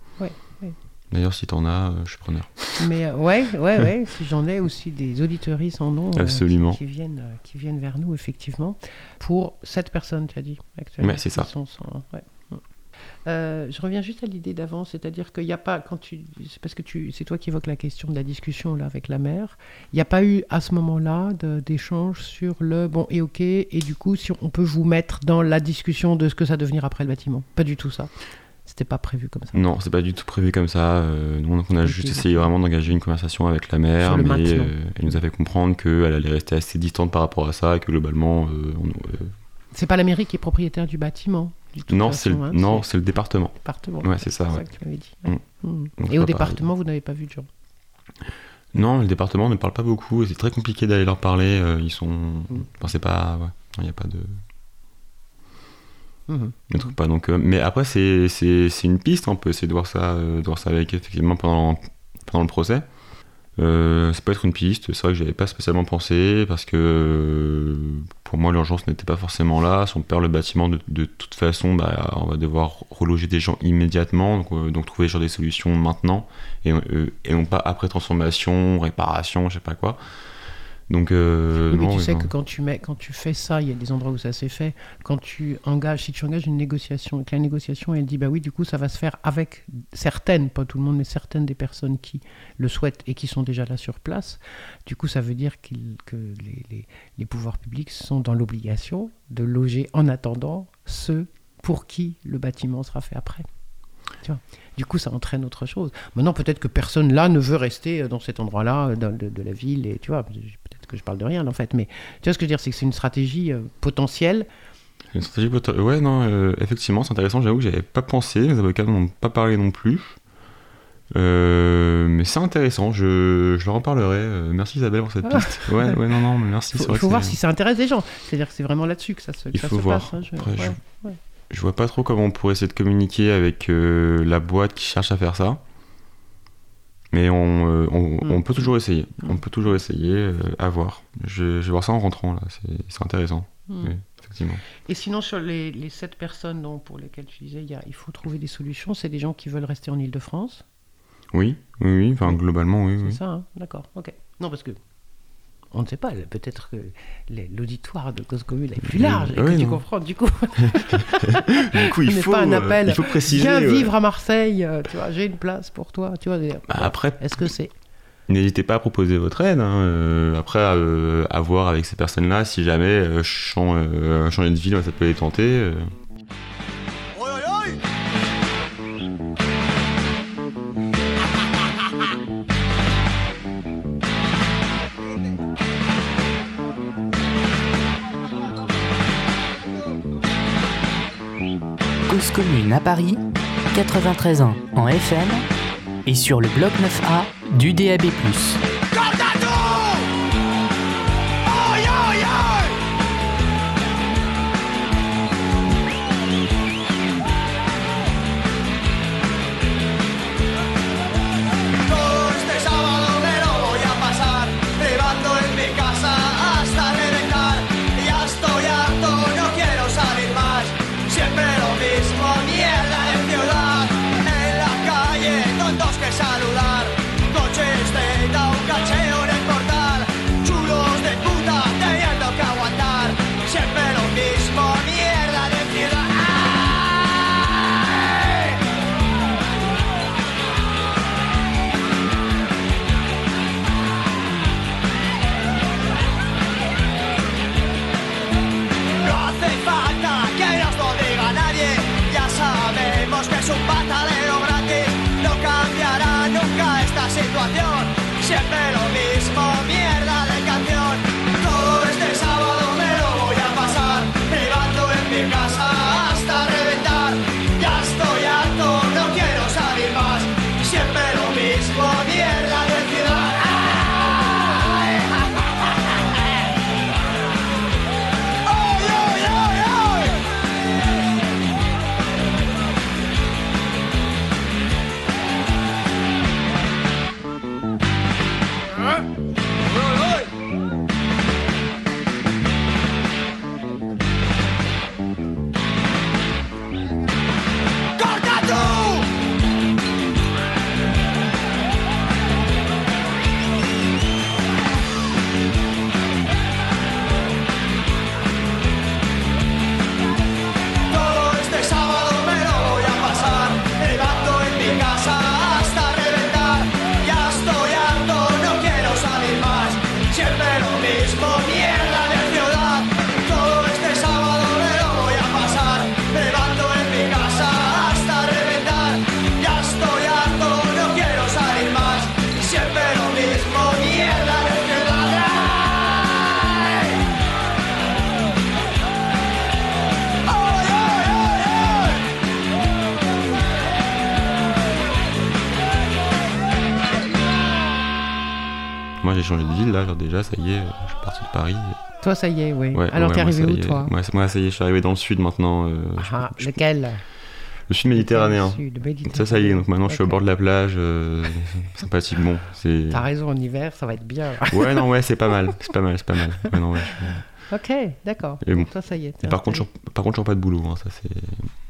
D'ailleurs, si t'en as, euh, je suis preneur. Mais euh, ouais, ouais, ouais. si j'en ai aussi des auditeuristes en nom Absolument. qui, qui viennent, euh, qui viennent vers nous effectivement pour cette personne, tu as dit actuellement. Ouais, c'est ça. sont sans- ouais. Euh, je reviens juste à l'idée d'avant, c'est-à-dire qu'il n'y a pas, quand tu, c'est parce que tu, c'est toi qui évoques la question de la discussion là avec la mère, il n'y a pas eu à ce moment-là d'échange sur le bon et ok et du coup si on peut vous mettre dans la discussion de ce que ça devenir après le bâtiment, pas du tout ça, c'était pas prévu comme ça. Non, c'est pas du tout prévu comme ça. euh, nous, on a juste essayé vraiment d'engager une conversation avec la mère, mais euh, elle nous a fait comprendre qu'elle allait rester assez distante par rapport à ça et que globalement, euh, on- C'est pas la mairie qui est propriétaire du bâtiment. toute non, c'est le, hein, non, c'est le département. département. Ouais, c'est ça, ouais. que tu m'avais dit. Mm. Mm. Donc, Et au département, vous n'avez pas vu de gens. Non, le département ne parle pas beaucoup. C'est très compliqué d'aller leur parler. ils sont, Mm. enfin, c'est pas, ouais, il n'y a pas de. Trouve pas. Donc, euh, mais après, c'est, une piste. On peut essayer de voir ça, euh, de voir ça avec effectivement pendant, pendant le procès. Euh, ça peut être une piste, c'est vrai que j'avais pas spécialement pensé parce que pour moi l'urgence n'était pas forcément là. Si on perd le bâtiment, de, de toute façon, bah, on va devoir reloger des gens immédiatement, donc, euh, donc trouver genre des solutions maintenant et, et non pas après transformation, réparation, je sais pas quoi. Donc, euh, Oui, mais non, tu oui, sais non. que quand tu, mets, quand tu fais ça, il y a des endroits où ça s'est fait. Quand tu engages, si tu engages une négociation et que la négociation, elle dit, bah oui, du coup, ça va se faire avec certaines, pas tout le monde, mais certaines des personnes qui le souhaitent et qui sont déjà là sur place. Du coup, ça veut dire que les, les- les pouvoirs publics sont dans l'obligation de loger en attendant ceux pour qui le bâtiment sera fait après. Tu vois du coup, ça entraîne autre chose. Maintenant, peut-être que personne là ne veut rester euh, dans cet endroit-là euh, de, de la ville. Et tu vois, que je parle de rien en fait, mais tu vois ce que je veux dire, c'est que c'est une stratégie euh, potentielle. Une stratégie poten- Ouais, non, euh, effectivement, c'est intéressant. J'avoue que j'avais pas pensé. Les avocats n'en ont pas parlé non plus. Euh, mais c'est intéressant. Je, je leur en parlerai. Euh, merci Isabelle pour cette Ah. piste. Ouais, ouais, non, non, merci. Il faut, voir si ça intéresse les gens. C'est-à-dire que c'est vraiment là-dessus que ça se, que Il ça faut se voir. passe. hein, je- Après, je- ouais, ouais. Je vois pas trop comment on pourrait essayer de communiquer avec euh, la boîte qui cherche à faire ça. Mais on, euh, on, Mm. on peut toujours essayer. On peut toujours essayer euh, à voir. Je, je vais voir ça en rentrant là. C'est c'est intéressant. Oui, effectivement. Et sinon, sur les, les sept personnes dont, pour lesquelles tu disais, il, y a- il faut trouver des solutions, c'est des gens qui veulent rester en Ile-de-France. Oui, oui, oui. Enfin, globalement, oui. C'est oui. ça, hein d'accord. Ok. Non, parce que on ne sait pas. Peut-être que l'auditoire de Cause Commune est plus large. et Oui, que tu comprends. Du coup, Du coup, il faut, pas un euh, appel. il faut préciser. viens ouais. vivre à Marseille. euh, tu vois, j'ai une place pour toi. Tu vois. Bah, après, Est-ce que c'est N'hésitez pas à proposer votre aide. hein, euh, après, euh, à voir avec ces personnes-là, si jamais euh, euh, changer de ville, ça peut les tenter. À Paris, 93 ans en FM et sur le bloc 9A du DAB+. Changé de ville là, genre déjà, ça y est, euh, je suis parti de Paris. Toi, ça y est, oui. Ouais, Alors, ouais, t'es arrivé où, toi moi, ça- moi, ça y est, je suis arrivé dans le sud maintenant. euh, je- Ah, je- lequel? Le sud méditerranéen. Sud, méditerranéen. Ça, ça y est, donc maintenant je suis au bord de la plage, euh, sympathique. Bon, c'est. T'as raison, en hiver, ça va être bien. Ouais, non, ouais, c'est pas mal, c'est pas mal, c'est pas mal. Ouais, non, ouais, je- ok, d'accord. Et bon. Toi, ça y est. Et par contre, toujours- par contre, toujours pas de boulot, hein, ça c'est.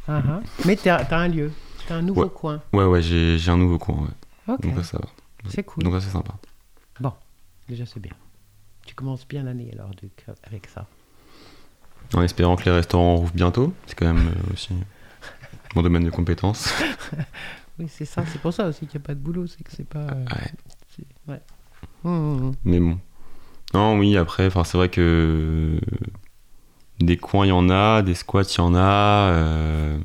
Ah, ah. Mais t'as un lieu, t'as un nouveau Ouais. coin. Ouais, ouais, j'ai j'ai un nouveau coin, Donc ça, ça va. c'est cool. Donc ça, c'est sympa. Déjà, c'est bien. Tu commences bien l'année alors, Duc, avec ça. En espérant que les restaurants rouvrent bientôt, c'est quand même euh, aussi mon domaine de compétences. Oui, c'est ça. C'est pour ça aussi qu'il n'y a pas de boulot. C'est que c'est pas. euh, Ouais. Hum, hum, hum. Mais bon. Non, oui, après, c'est vrai que des coins, il y en a, des squats, il y en a. euh,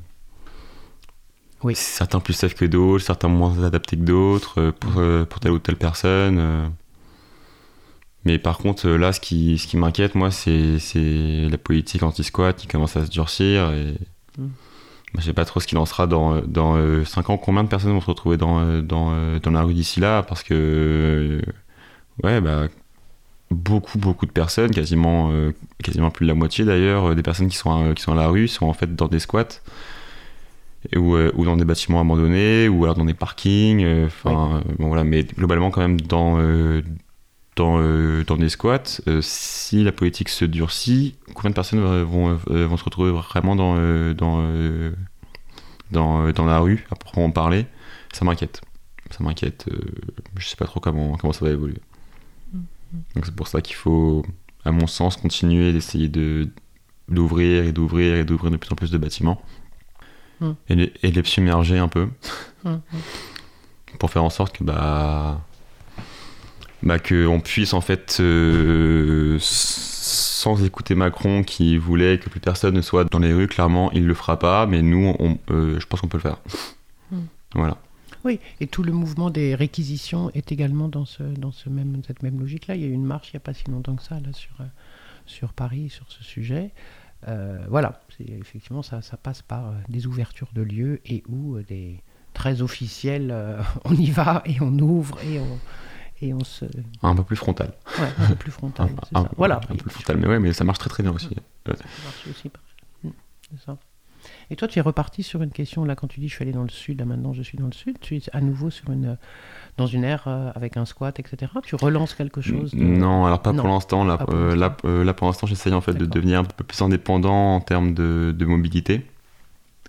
Oui. Certains plus safe que d'autres, certains moins adaptés que d'autres euh, pour, pour telle ou telle personne. Euh. Mais par contre, euh, là, ce qui, ce qui m'inquiète, moi, c'est la politique anti-squat qui commence à se durcir. Et... Mm. Je sais pas trop ce qu'il en sera dans, dans 5 ans. Combien de personnes vont se retrouver dans, euh, dans, euh, dans la rue d'ici là? Parce que, euh, ouais, bah, beaucoup, beaucoup de personnes, quasiment, euh, quasiment plus de la moitié d'ailleurs, euh, des personnes qui sont, à, qui sont à la rue sont en fait dans des squats ou, euh, ou dans des bâtiments abandonnés ou alors dans des parkings. euh, Enfin, euh, bon, voilà, mais globalement quand même dans, euh, dans, euh, dans des squats, euh, si la politique se durcit, combien de personnes euh, vont, vont se retrouver vraiment dans, dans, dans, dans la rue à proprement parler? Ça m'inquiète. Ça m'inquiète. je sais pas trop comment, comment ça va évoluer. Donc c'est pour ça qu'il faut, à mon sens, continuer d'essayer de d'ouvrir et d'ouvrir et d'ouvrir de plus en plus de bâtiments Mm. et, les, et les submerger un peu hum. pour faire en sorte que bah bah que on puisse en fait euh, sans écouter Macron qui voulait que plus personne ne soit dans les rues clairement il le fera pas mais nous on, euh, je pense qu'on peut le faire Mm. voilà Oui, et tout le mouvement des réquisitions est également dans, ce, dans ce même, cette même logique-là. Il y a eu une marche il n'y a pas si longtemps que ça là, sur, euh, sur Paris sur ce sujet. Euh, voilà, c'est- effectivement, ça, ça passe par des ouvertures de lieux et où des très officiels, euh, on y va et on ouvre et on, et on se. un peu plus frontal Ouais, un peu plus frontal. un, ça. Voilà, un peu frontal mais ouais mais ça marche très très bien aussi Ça marche aussi pas mal. Mm, ça. Et toi, tu es reparti sur une question, là, quand tu dis je suis allé dans le sud, là maintenant je suis dans le sud, tu es à nouveau sur une, dans une ère euh, avec un squat, etc. Tu relances quelque chose de- Non, alors pas Non, pour l'instant. Là, pour euh, là, l'instant. euh, là, pour l'instant, j'essaye en fait de devenir un peu plus indépendant en termes de, de mobilité.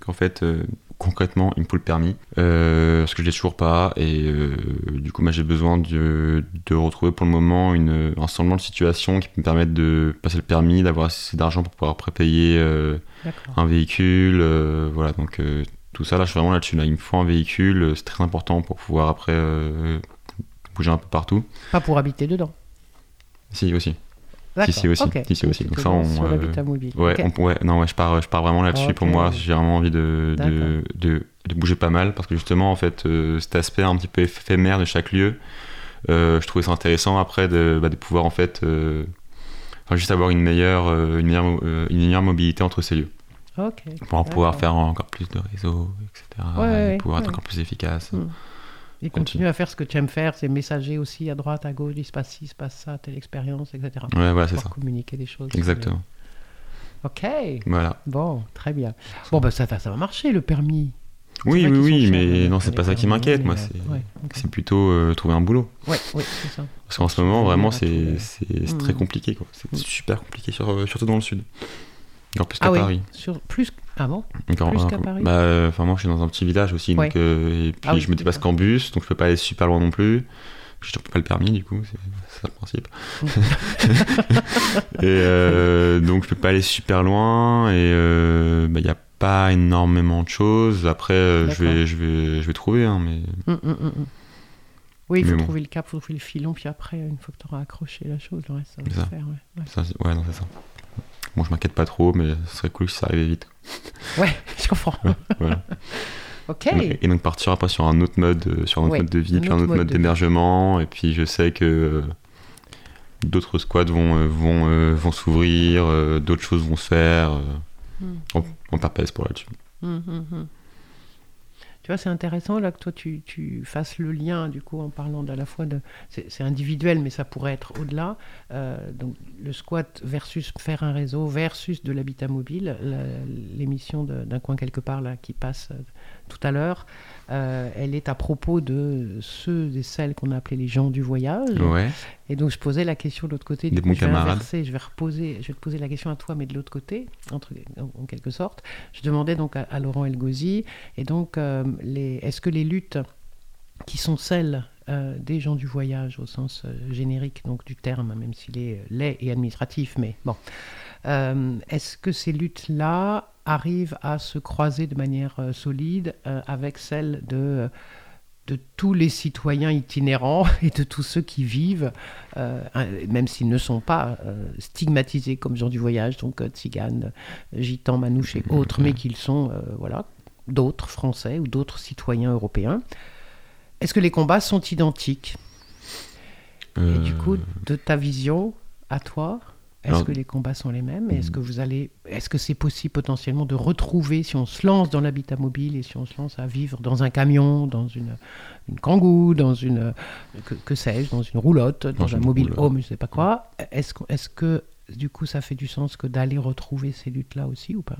Qu'en fait, euh, concrètement, il me faut le permis euh, parce que je l'ai toujours pas et euh, du coup, moi, j'ai besoin de, de retrouver pour le moment une, un semblant de situation qui peut me permettre de passer le permis, d'avoir assez d'argent pour pouvoir prépayer euh, un véhicule. voilà, donc tout ça, là, je suis vraiment là-dessus. Là, il me faut un véhicule, c'est très important pour pouvoir après bouger un peu partout. Pas pour habiter dedans. Si, aussi. Si, aussi. ok. Si, si, aussi. Donc ça, on, sur euh, l'habitat mobile. Ouais, Ok. on- ouais, non, ouais, je pars, je pars vraiment là-dessus. Pour moi, j'ai vraiment envie de, de, de, de bouger pas mal parce que justement, en fait, euh, cet aspect un petit peu éphémère de chaque lieu, euh, je trouvais ça intéressant après de, bah, de pouvoir en fait, euh, enfin, juste avoir une meilleure, une meilleure, une meilleure mobilité entre ces lieux pour pouvoir faire encore plus de réseaux, etc. Et pouvoir être encore plus efficace. Mm. Et continue à faire ce que tu aimes faire, c'est messager aussi à droite, à gauche, il se passe ci, il se passe ça, telle expérience, etc. Ouais, voilà, c'est ça. communiquer des choses. Exactement. Ok. Voilà. Bon, très bien. Bon, bah ça, ça va marcher le permis. Oui, oui, oui, mais non, c'est les pas ça qui m'inquiète, moi. mais, C'est euh, ouais, c'est plutôt euh, trouver un boulot. Ouais, oui, c'est ça. Parce qu'en ce moment, vraiment, c'est Revenir à c'est- c'est Mm. très compliqué. quoi. C'est Mm. super compliqué, sur- euh, surtout dans le sud. Encore plus qu'à Ah oui, Paris. sur plus. Ah bon Encore- plus euh, qu'à Paris bah, euh, Enfin, moi, je suis dans un petit village aussi. Ouais. Donc, euh, et puis, Ah oui, je me déplace d'accord. qu'en bus, donc je peux pas aller super loin non plus. Je n'ai pas le permis, du coup, c'est ça le principe. et euh, donc, je peux pas aller super loin. Et il n'y a pas énormément de choses. Après, euh, je, vais, je, vais, je vais trouver, hein, mais. Hum, hum, hum. Oui, il Mais faut bon. trouver le cap, il faut trouver le filon, puis après, une fois que tu auras accroché la chose, le reste, ça va se faire. Ouais, Ça, ouais, non, c'est ça. Bon, je m'inquiète pas trop, mais ce serait cool si ça arrivait vite. ouais. Ouais, je comprends. Voilà. ok. Et donc- partir après sur un autre mode, euh, sur un autre Ouais, mode de vie, puis un autre mode d'hébergement. Et puis je sais que euh, d'autres squads vont, euh, vont, vont s'ouvrir, d'autres choses vont se faire. Hum, on, on perd pas espoir là-dessus. hum, hum. Tu vois, c'est intéressant là que toi tu, tu fasses le lien, du coup, en parlant à la fois de. C'est individuel, mais ça pourrait être au-delà. Euh, donc, le squat versus faire un réseau versus de l'habitat mobile. L'émission d'un coin quelque part là qui passe euh, tout à l'heure, euh, elle est à propos de ceux et celles qu'on a appelés les gens du voyage. Ouais. Et donc je posais la question de l'autre côté. Des Du coup, bons je vais camarades. inverser, je vais reposer, je vais te poser la question à toi, mais de l'autre côté, entre, en, en quelque sorte. Je demandais donc à, à Laurent Elgozi, et donc euh, les, est-ce que les luttes qui sont celles euh, des gens du voyage au sens euh, générique donc du terme, même s'il est euh, laid et administratif, mais bon, est-ce que ces luttes-là arrivent à se croiser de manière solide avec celles de tous les citoyens itinérants et de tous ceux qui vivent, même s'ils ne sont pas stigmatisés comme gens du voyage, donc tziganes, gitans, manouches et autres, mais qu'ils sont voilà, d'autres Français ou d'autres citoyens européens. Est-ce que les combats sont identiques? Et du coup, Euh, de ta vision à toi, est-ce Alors- que les combats sont les mêmes? Est-ce que vous allez, est-ce que c'est possible potentiellement de retrouver, si on se lance dans l'habitat mobile et si on se lance à vivre dans un camion, dans une, une kangou, dans une, que, que sais-je, dans une roulotte, dans, Dans un mobile roulotte. home, je sais pas quoi? Est-ce que, est-ce que du coup ça fait du sens que d'aller retrouver ces luttes-là aussi ou pas?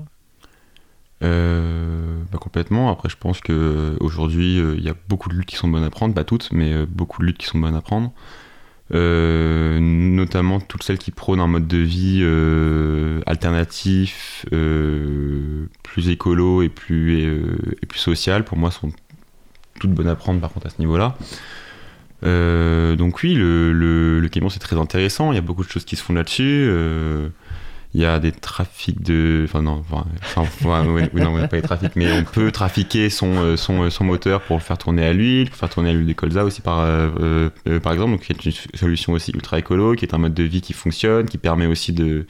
Euh, bah, complètement. Après, je pense que aujourd'hui, euh, il y a beaucoup de luttes qui sont bonnes à prendre, pas toutes, mais euh, beaucoup de luttes qui sont bonnes à prendre. Euh, notamment toutes celles qui prônent un mode de vie euh, alternatif, euh, plus écolo et plus, euh, et plus social, pour moi, sont toutes bonnes à prendre par contre à ce niveau-là. Euh, donc oui, le, le, le camion c'est très intéressant, il y a beaucoup de choses qui se font là-dessus. Il y a des trafics de. Enfin, non, enfin, ouais, non, pas des trafics, mais on peut trafiquer son, euh, son, euh, son moteur pour le faire tourner à l'huile, pour faire tourner à l'huile de colza aussi, par, euh, par exemple. Donc, y a une solution aussi ultra écolo, qui est un mode de vie qui fonctionne, qui permet aussi de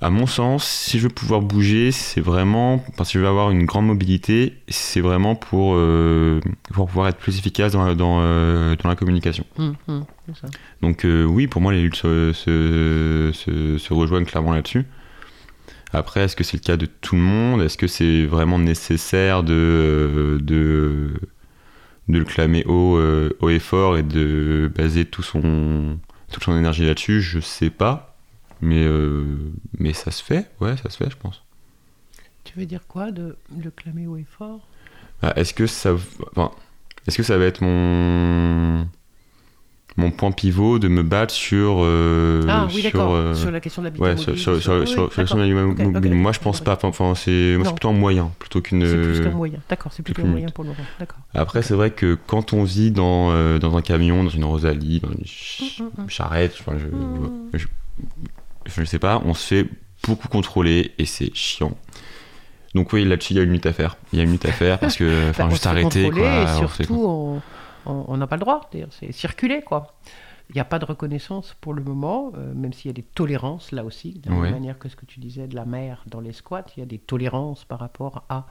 à mon sens, si je veux pouvoir bouger, c'est vraiment. Que je veux avoir une grande mobilité, c'est vraiment pour, euh, pour pouvoir être plus efficace dans, euh, dans la communication. Hum, hum, ça. Donc euh, oui, pour moi, les luttes se, se, se- se rejoignent clairement là-dessus. Après, est-ce que c'est le cas de tout le monde? Est-ce que c'est vraiment nécessaire de, de, de le clamer haut, haut et fort et de baser tout son, toute son énergie là-dessus? Je sais pas. Mais, euh, mais ça se fait, ouais, ça se fait, je pense. Tu veux dire quoi de le clamer haut et fort? Ah, Est-ce que ça, enfin, est-ce que ça va être mon mon point pivot de me battre sur euh, Ah oui, sur, d'accord. euh, Sur la question de l'habitat ouais mobile. sur sur sur, oui, sur- oui, sur la question de mobile. moi je pense pas enfin c'est moi Non. c'est plutôt un moyen plutôt qu'une C'est plus qu'un moyen. D'accord, c'est plutôt un qu'une moyen lutte. pour le moment. D'accord. après c'est vrai que quand on vit dans euh, dans un camion dans une Rosalie dans une ch- Mm, mm, mm. charrette enfin, je, Mm. je je sais pas on se fait beaucoup contrôler et c'est chiant donc oui là-dessus il y a une lutte à faire il y a une lutte à faire parce que enfin Bah, juste arrêter quoi Et surtout, on- n'a pas le droit. C'est circuler, quoi. Il n'y a pas de reconnaissance pour le moment, euh, même s'il y a des tolérances là aussi, de la même manière que ce que tu disais de la mer dans les squats, il y a des tolérances par rapport à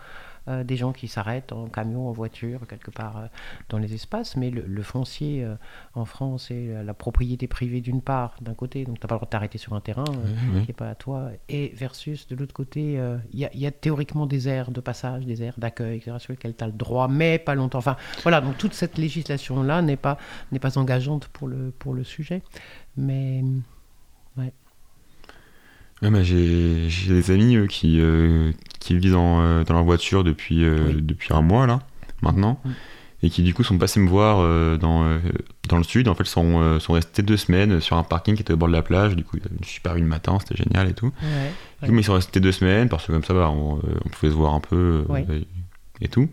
euh, des gens qui s'arrêtent en camion, en voiture, quelque part euh, dans les espaces. Mais le, le foncier euh, en France et euh, la propriété privée d'une part, d'un côté, donc tu n'as pas le droit de t'arrêter sur un terrain qui n'est pas à toi, et versus de l'autre côté, il y, a- il y a théoriquement des aires de passage, des aires d'accueil, etc., sur lesquelles tu as le droit, mais pas longtemps. Enfin, voilà, donc toute cette législation-là n'est pas, pas engageante pour le, pour le sujet. Mais Ouais, bah, j'ai des amis euh, qui, euh, qui vivent dans, euh, dans leur voiture depuis, euh, Oui. depuis un mois là, maintenant, et qui du coup sont passés me voir dans, dans le sud. En fait, sont, sont restés deux semaines sur un parking qui était au bord de la plage. Du coup, une super vue le matin, c'était génial et tout. ouais, Du coup, mais ils sont restés deux semaines parce que comme ça, bah, on, on pouvait se voir un peu Ouais. et tout.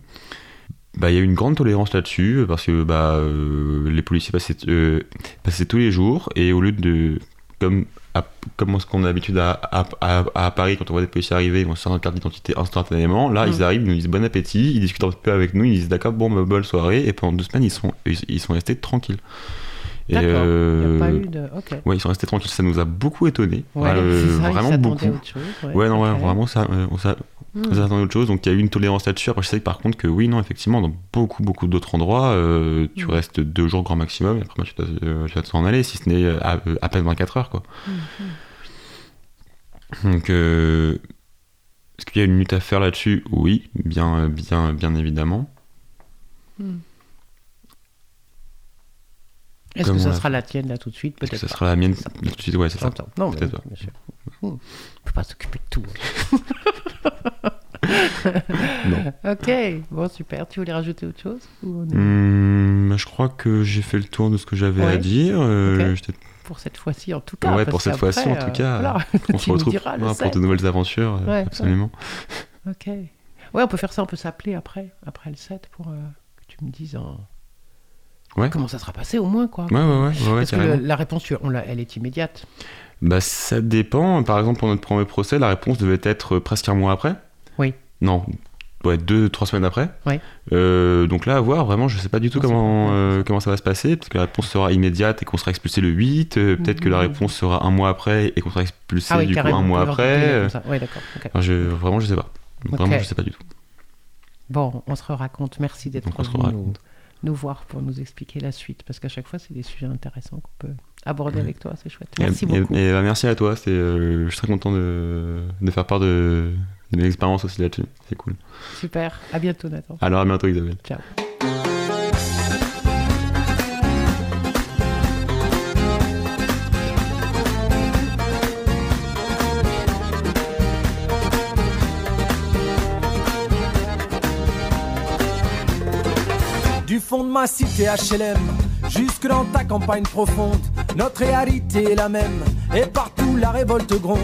Bah, il y a eu une grande tolérance là-dessus parce que bah, euh, les policiers passaient, euh, passaient tous les jours et au lieu de comme à- comme ce qu'on a l'habitude à, à, à- Paris quand on voit des policiers arriver ils vont sortir une carte d'identité instantanément là Mm. ils arrivent ils nous disent bon appétit ils discutent un peu avec nous ils disent d'accord bon bah, bonne soirée et pendant deux semaines ils sont ils, ils sont restés tranquilles. Et il n'y euh, a pas eu de... Ouais ils sont restés tranquilles ça nous a beaucoup étonné Ouais, euh, ça, ils vraiment beaucoup. chose, Ouais, non, vraiment, ça, euh, on À autre chose? Donc, il y a eu une tolérance là-dessus. Après, je sais par contre que oui, non, effectivement, dans beaucoup, beaucoup d'autres endroits, euh, tu Mm. restes deux jours grand maximum. Et après, bah, tu dois, euh, t'en aller, si ce n'est euh, à, à peine 24 heures, quoi. Hmm, Donc, euh, Est-ce qu'il y a une lutte à faire là-dessus? Oui, bien, bien, bien évidemment. Est-ce Comme que ça sera la tienne là tout de suite? Est-ce que Peut-être ça pas. sera la mienne? Ça. tout de suite Ouais, c'est ça. Non, Peut-être, bien sûr. Hmm. On peut pas s'occuper de tout. Non. ok, bon super. Tu voulais rajouter autre chose ou on est- Hum, je crois que j'ai fait le tour de ce que j'avais à dire. euh, pour cette fois-ci en tout cas Ouais, pour cette fois-ci, en tout euh, cas, voilà, On se retrouve diras pour de 7. nouvelles aventures, euh, Ouais, absolument. Ok. Ouais, on peut faire ça, on peut s'appeler après, après le 7 pour euh, que tu me dises en- Ouais. comment ça sera passé au moins quoi. Ouais, ouais, ouais, Parce que la réponse, on elle est immédiate. Bah, ça dépend. Par exemple, pour notre premier procès, la réponse devait être euh, presque un mois après. Oui. Non, ouais, deux, trois semaines après. Oui. Euh, donc là, à voir, vraiment, je sais pas du tout comment, euh, comment ça va se passer. Peut-être que la réponse sera immédiate et qu'on sera expulsé le 8. euh, Peut-être que la Mhm. réponse sera un mois après et qu'on sera expulsé Ah oui, du coup un mois après. Ouais, d'accord. ok. enfin, je, vraiment, je sais pas. Vraiment, je sais pas du tout. Bon, on se raconte. Merci d'être Donc, on se venu nous, voir pour nous expliquer la suite. Parce qu'à chaque fois, c'est des sujets intéressants qu'on peut aborder avec toi. C'est chouette. Et- Merci et, beaucoup. et, bah, merci à toi. c'était, euh, je suis très content de, de faire part de, de mes expériences aussi là-dessus. C'est cool. Super. À bientôt, Nathan. Alors, à bientôt, Isabelle. Ciao. Ma cité HLM jusque dans ta campagne profonde, notre réalité est la même. Et partout la révolte gronde.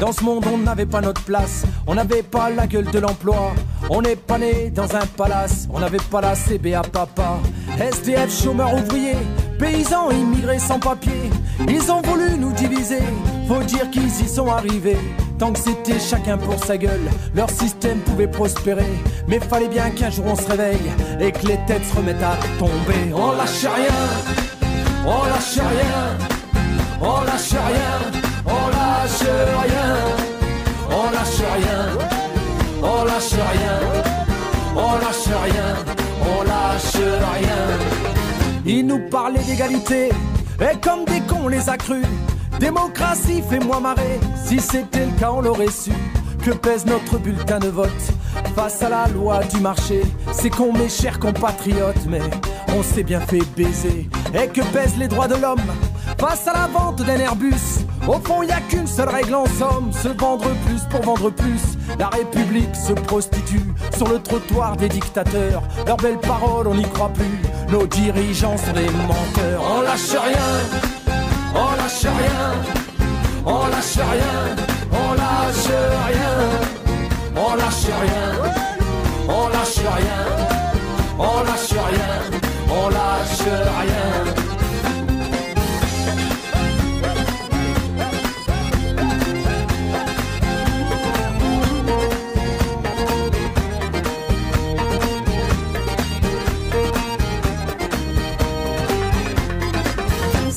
Dans ce monde, on n'avait pas notre place, on n'avait pas la gueule de l'emploi. On n'est pas né dans un palace, on n'avait pas la CB à papa. SDF, chômeurs ouvriers, paysans immigrés sans papier. Ils ont voulu nous diviser, faut dire qu'ils y sont arrivés. Tant que c'était chacun pour sa gueule, leur système pouvait prospérer. Mais fallait bien qu'un jour on se réveille et que les têtes se remettent à tomber. On lâche rien, on lâche rien, on lâche rien, on lâche rien, on lâche rien, on lâche rien, on lâche rien, on lâche rien. Ils nous parlaient d'égalité, et comme des cons on les a crus. Démocratie, fais-moi marrer, si c'était le cas on l'aurait su. Que pèse notre bulletin de vote face à la loi du marché? C'est con mes chers compatriotes, mais on s'est bien fait baiser. Et que pèsent les droits de l'homme face à la vente d'un Airbus? Au fond, y a qu'une seule règle en somme, se vendre plus pour vendre plus. La République se prostitue sur le trottoir des dictateurs. Leurs belles paroles, on n'y croit plus. Nos dirigeants sont des menteurs. On lâche rien, on lâche rien, on lâche rien, on lâche rien, on lâche rien, on lâche rien, on lâche rien, on lâche rien.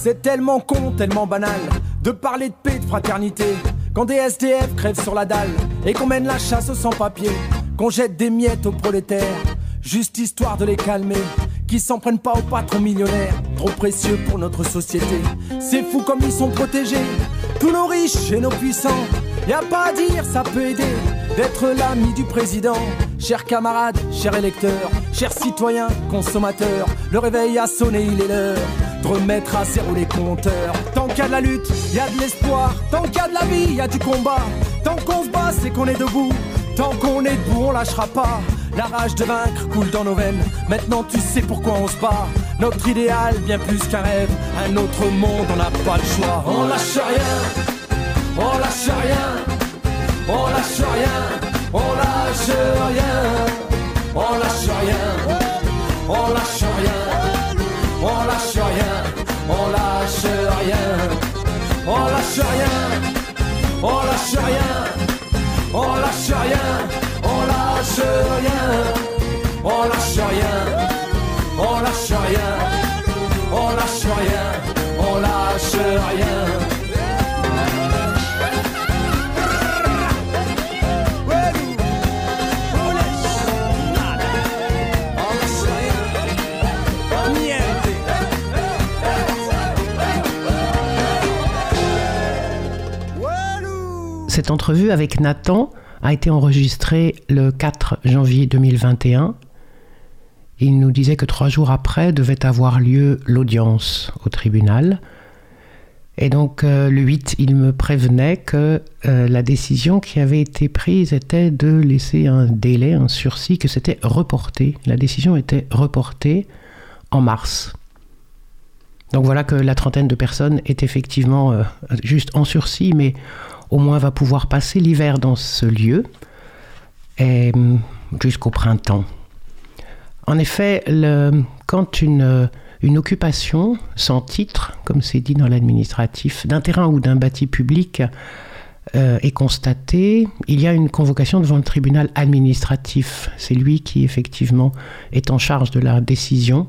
C'est tellement con, tellement banal de parler de paix, de fraternité. Quand des SDF crèvent sur la dalle et qu'on mène la chasse aux sans-papiers, qu'on jette des miettes aux prolétaires, juste histoire de les calmer. Qui s'en prennent pas aux patrons millionnaires, trop précieux pour notre société. C'est fou comme ils sont protégés, tous nos riches et nos puissants. Y a pas à dire, ça peut aider d'être l'ami du président. Chers camarades, chers électeurs, chers citoyens, consommateurs, le réveil a sonné, il est l'heure de remettre à zéro les compteurs. Tant qu'il y a de la lutte, il y a de l'espoir. Tant qu'il y a de la vie, il y a du combat. Tant qu'on se bat, c'est qu'on est debout. Tant qu'on est debout, on lâchera pas. La rage de vaincre coule dans nos veines. Maintenant, tu sais pourquoi on se bat. Notre idéal, bien plus qu'un rêve. Un autre monde, on n'a pas le choix. On lâche rien. On lâche rien. On lâche rien. On lâche rien. On lâche rien. On lâche rien. On lâche rien. On lâche rien. On lâche rien. On lâche rien. On lâche rien. On lâche rien. On lâche rien. On lâche rien. On lâche rien. On lâche rien. Cette entrevue avec Nathan a été enregistré le 4 janvier 2021. Il nous disait que trois jours après devait avoir lieu l'audience au tribunal. Et donc euh, le 8, il me prévenait que euh, la décision qui avait été prise était de laisser un délai, un sursis, que c'était reporté. La décision était reportée en mars. Donc voilà que la trentaine de personnes est effectivement euh, juste en sursis, mais au moins va pouvoir passer l'hiver dans ce lieu hum, jusqu'au printemps. En effet, quand une, une occupation sans titre, comme c'est dit dans l'administratif, d'un terrain ou d'un bâti public euh, est constatée, il y a une convocation devant le tribunal administratif. C'est lui qui effectivement est en charge de la décision.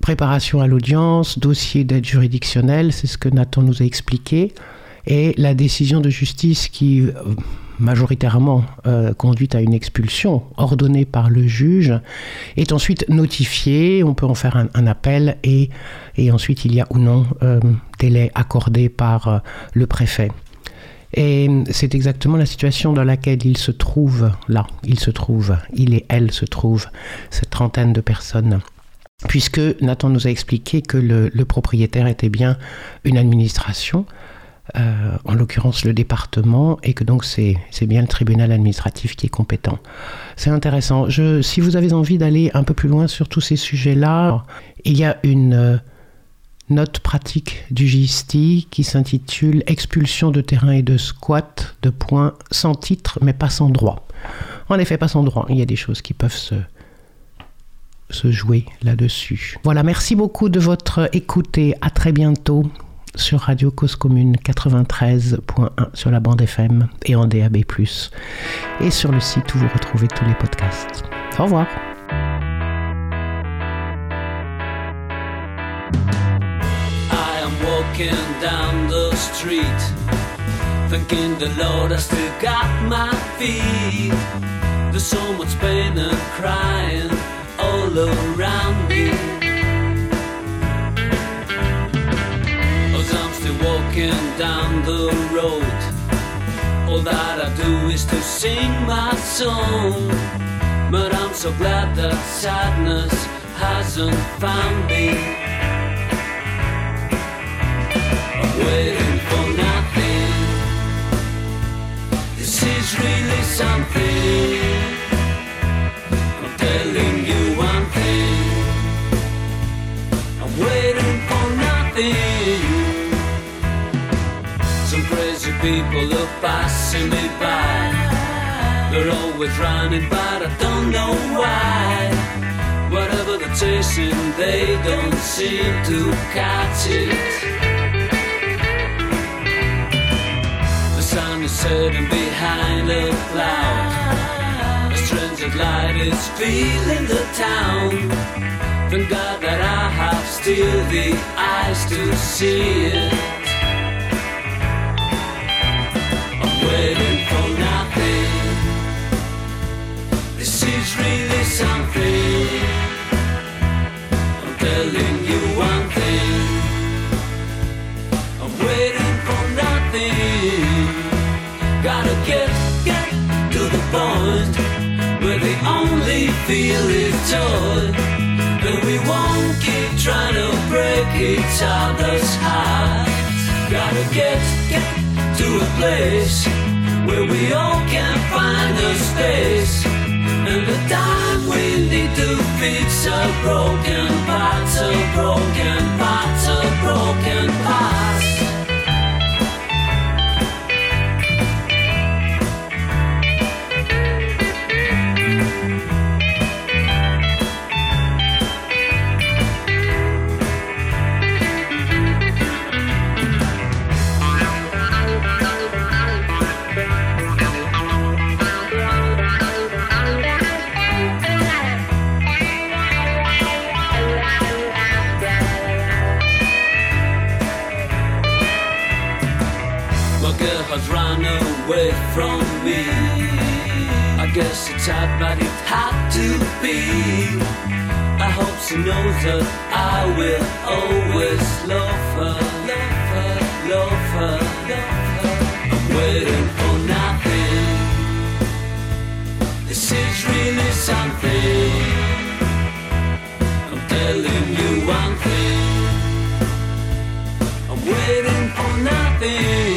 Préparation à l'audience, dossier d'aide juridictionnelle, c'est ce que Nathan nous a expliqué, et la décision de justice qui euh, majoritairement euh, conduit à une expulsion ordonnée par le juge est ensuite notifiée, on peut en faire un, appel et, et ensuite il y a ou non euh, délai accordé par euh, le préfet. Et c'est exactement la situation dans laquelle il se trouve là, il se trouve, il et elle se trouvent, cette trentaine de personnes. Puisque Nathan nous a expliqué que le propriétaire était bien une administration, euh, en l'occurrence le département, et que donc c'est bien le tribunal administratif qui est compétent. C'est intéressant. Si vous avez envie d'aller un peu plus loin sur tous ces sujets-là, il y a une euh, note pratique du GISTI qui s'intitule Expulsion de terrain et de squat de points sans titre mais pas sans droit. En effet, pas sans droit. Il y a des choses qui peuvent se, se jouer là-dessus. Voilà, merci beaucoup de votre écoute et à très bientôt sur Radio Cause Commune 93.1 sur la bande FM et en DAB+. Et sur le site où vous retrouvez tous les podcasts. Au revoir. I am walking down the street, thanking the Lord I still got my feet. There's so much pain and crying all around me. Walking down the road, all that I do is to sing my song. But I'm so glad that sadness hasn't found me. I'm waiting for nothing. This is really something. People are passing me by. They're always running, but I don't know why. Whatever they're chasing, they don't seem to catch it. The sun is setting behind a cloud. A strange light is filling the town. Thank God that I have still the eyes to see it. Waiting for nothing. This is really something. I'm telling you one thing. I'm waiting for nothing. Gotta get, to the point where the only feel is joy. And we won't keep trying to break each other's hearts. Gotta get, get a place where we all can find a space. And the time we need to fix a broken parts, a broken parts, broken parts. away from me. I guess it's hard, but it had to be. I hope she knows that I will always love her, love her, love her, love her. I'm waiting for nothing. This is really something. I'm telling you one thing. I'm waiting for nothing.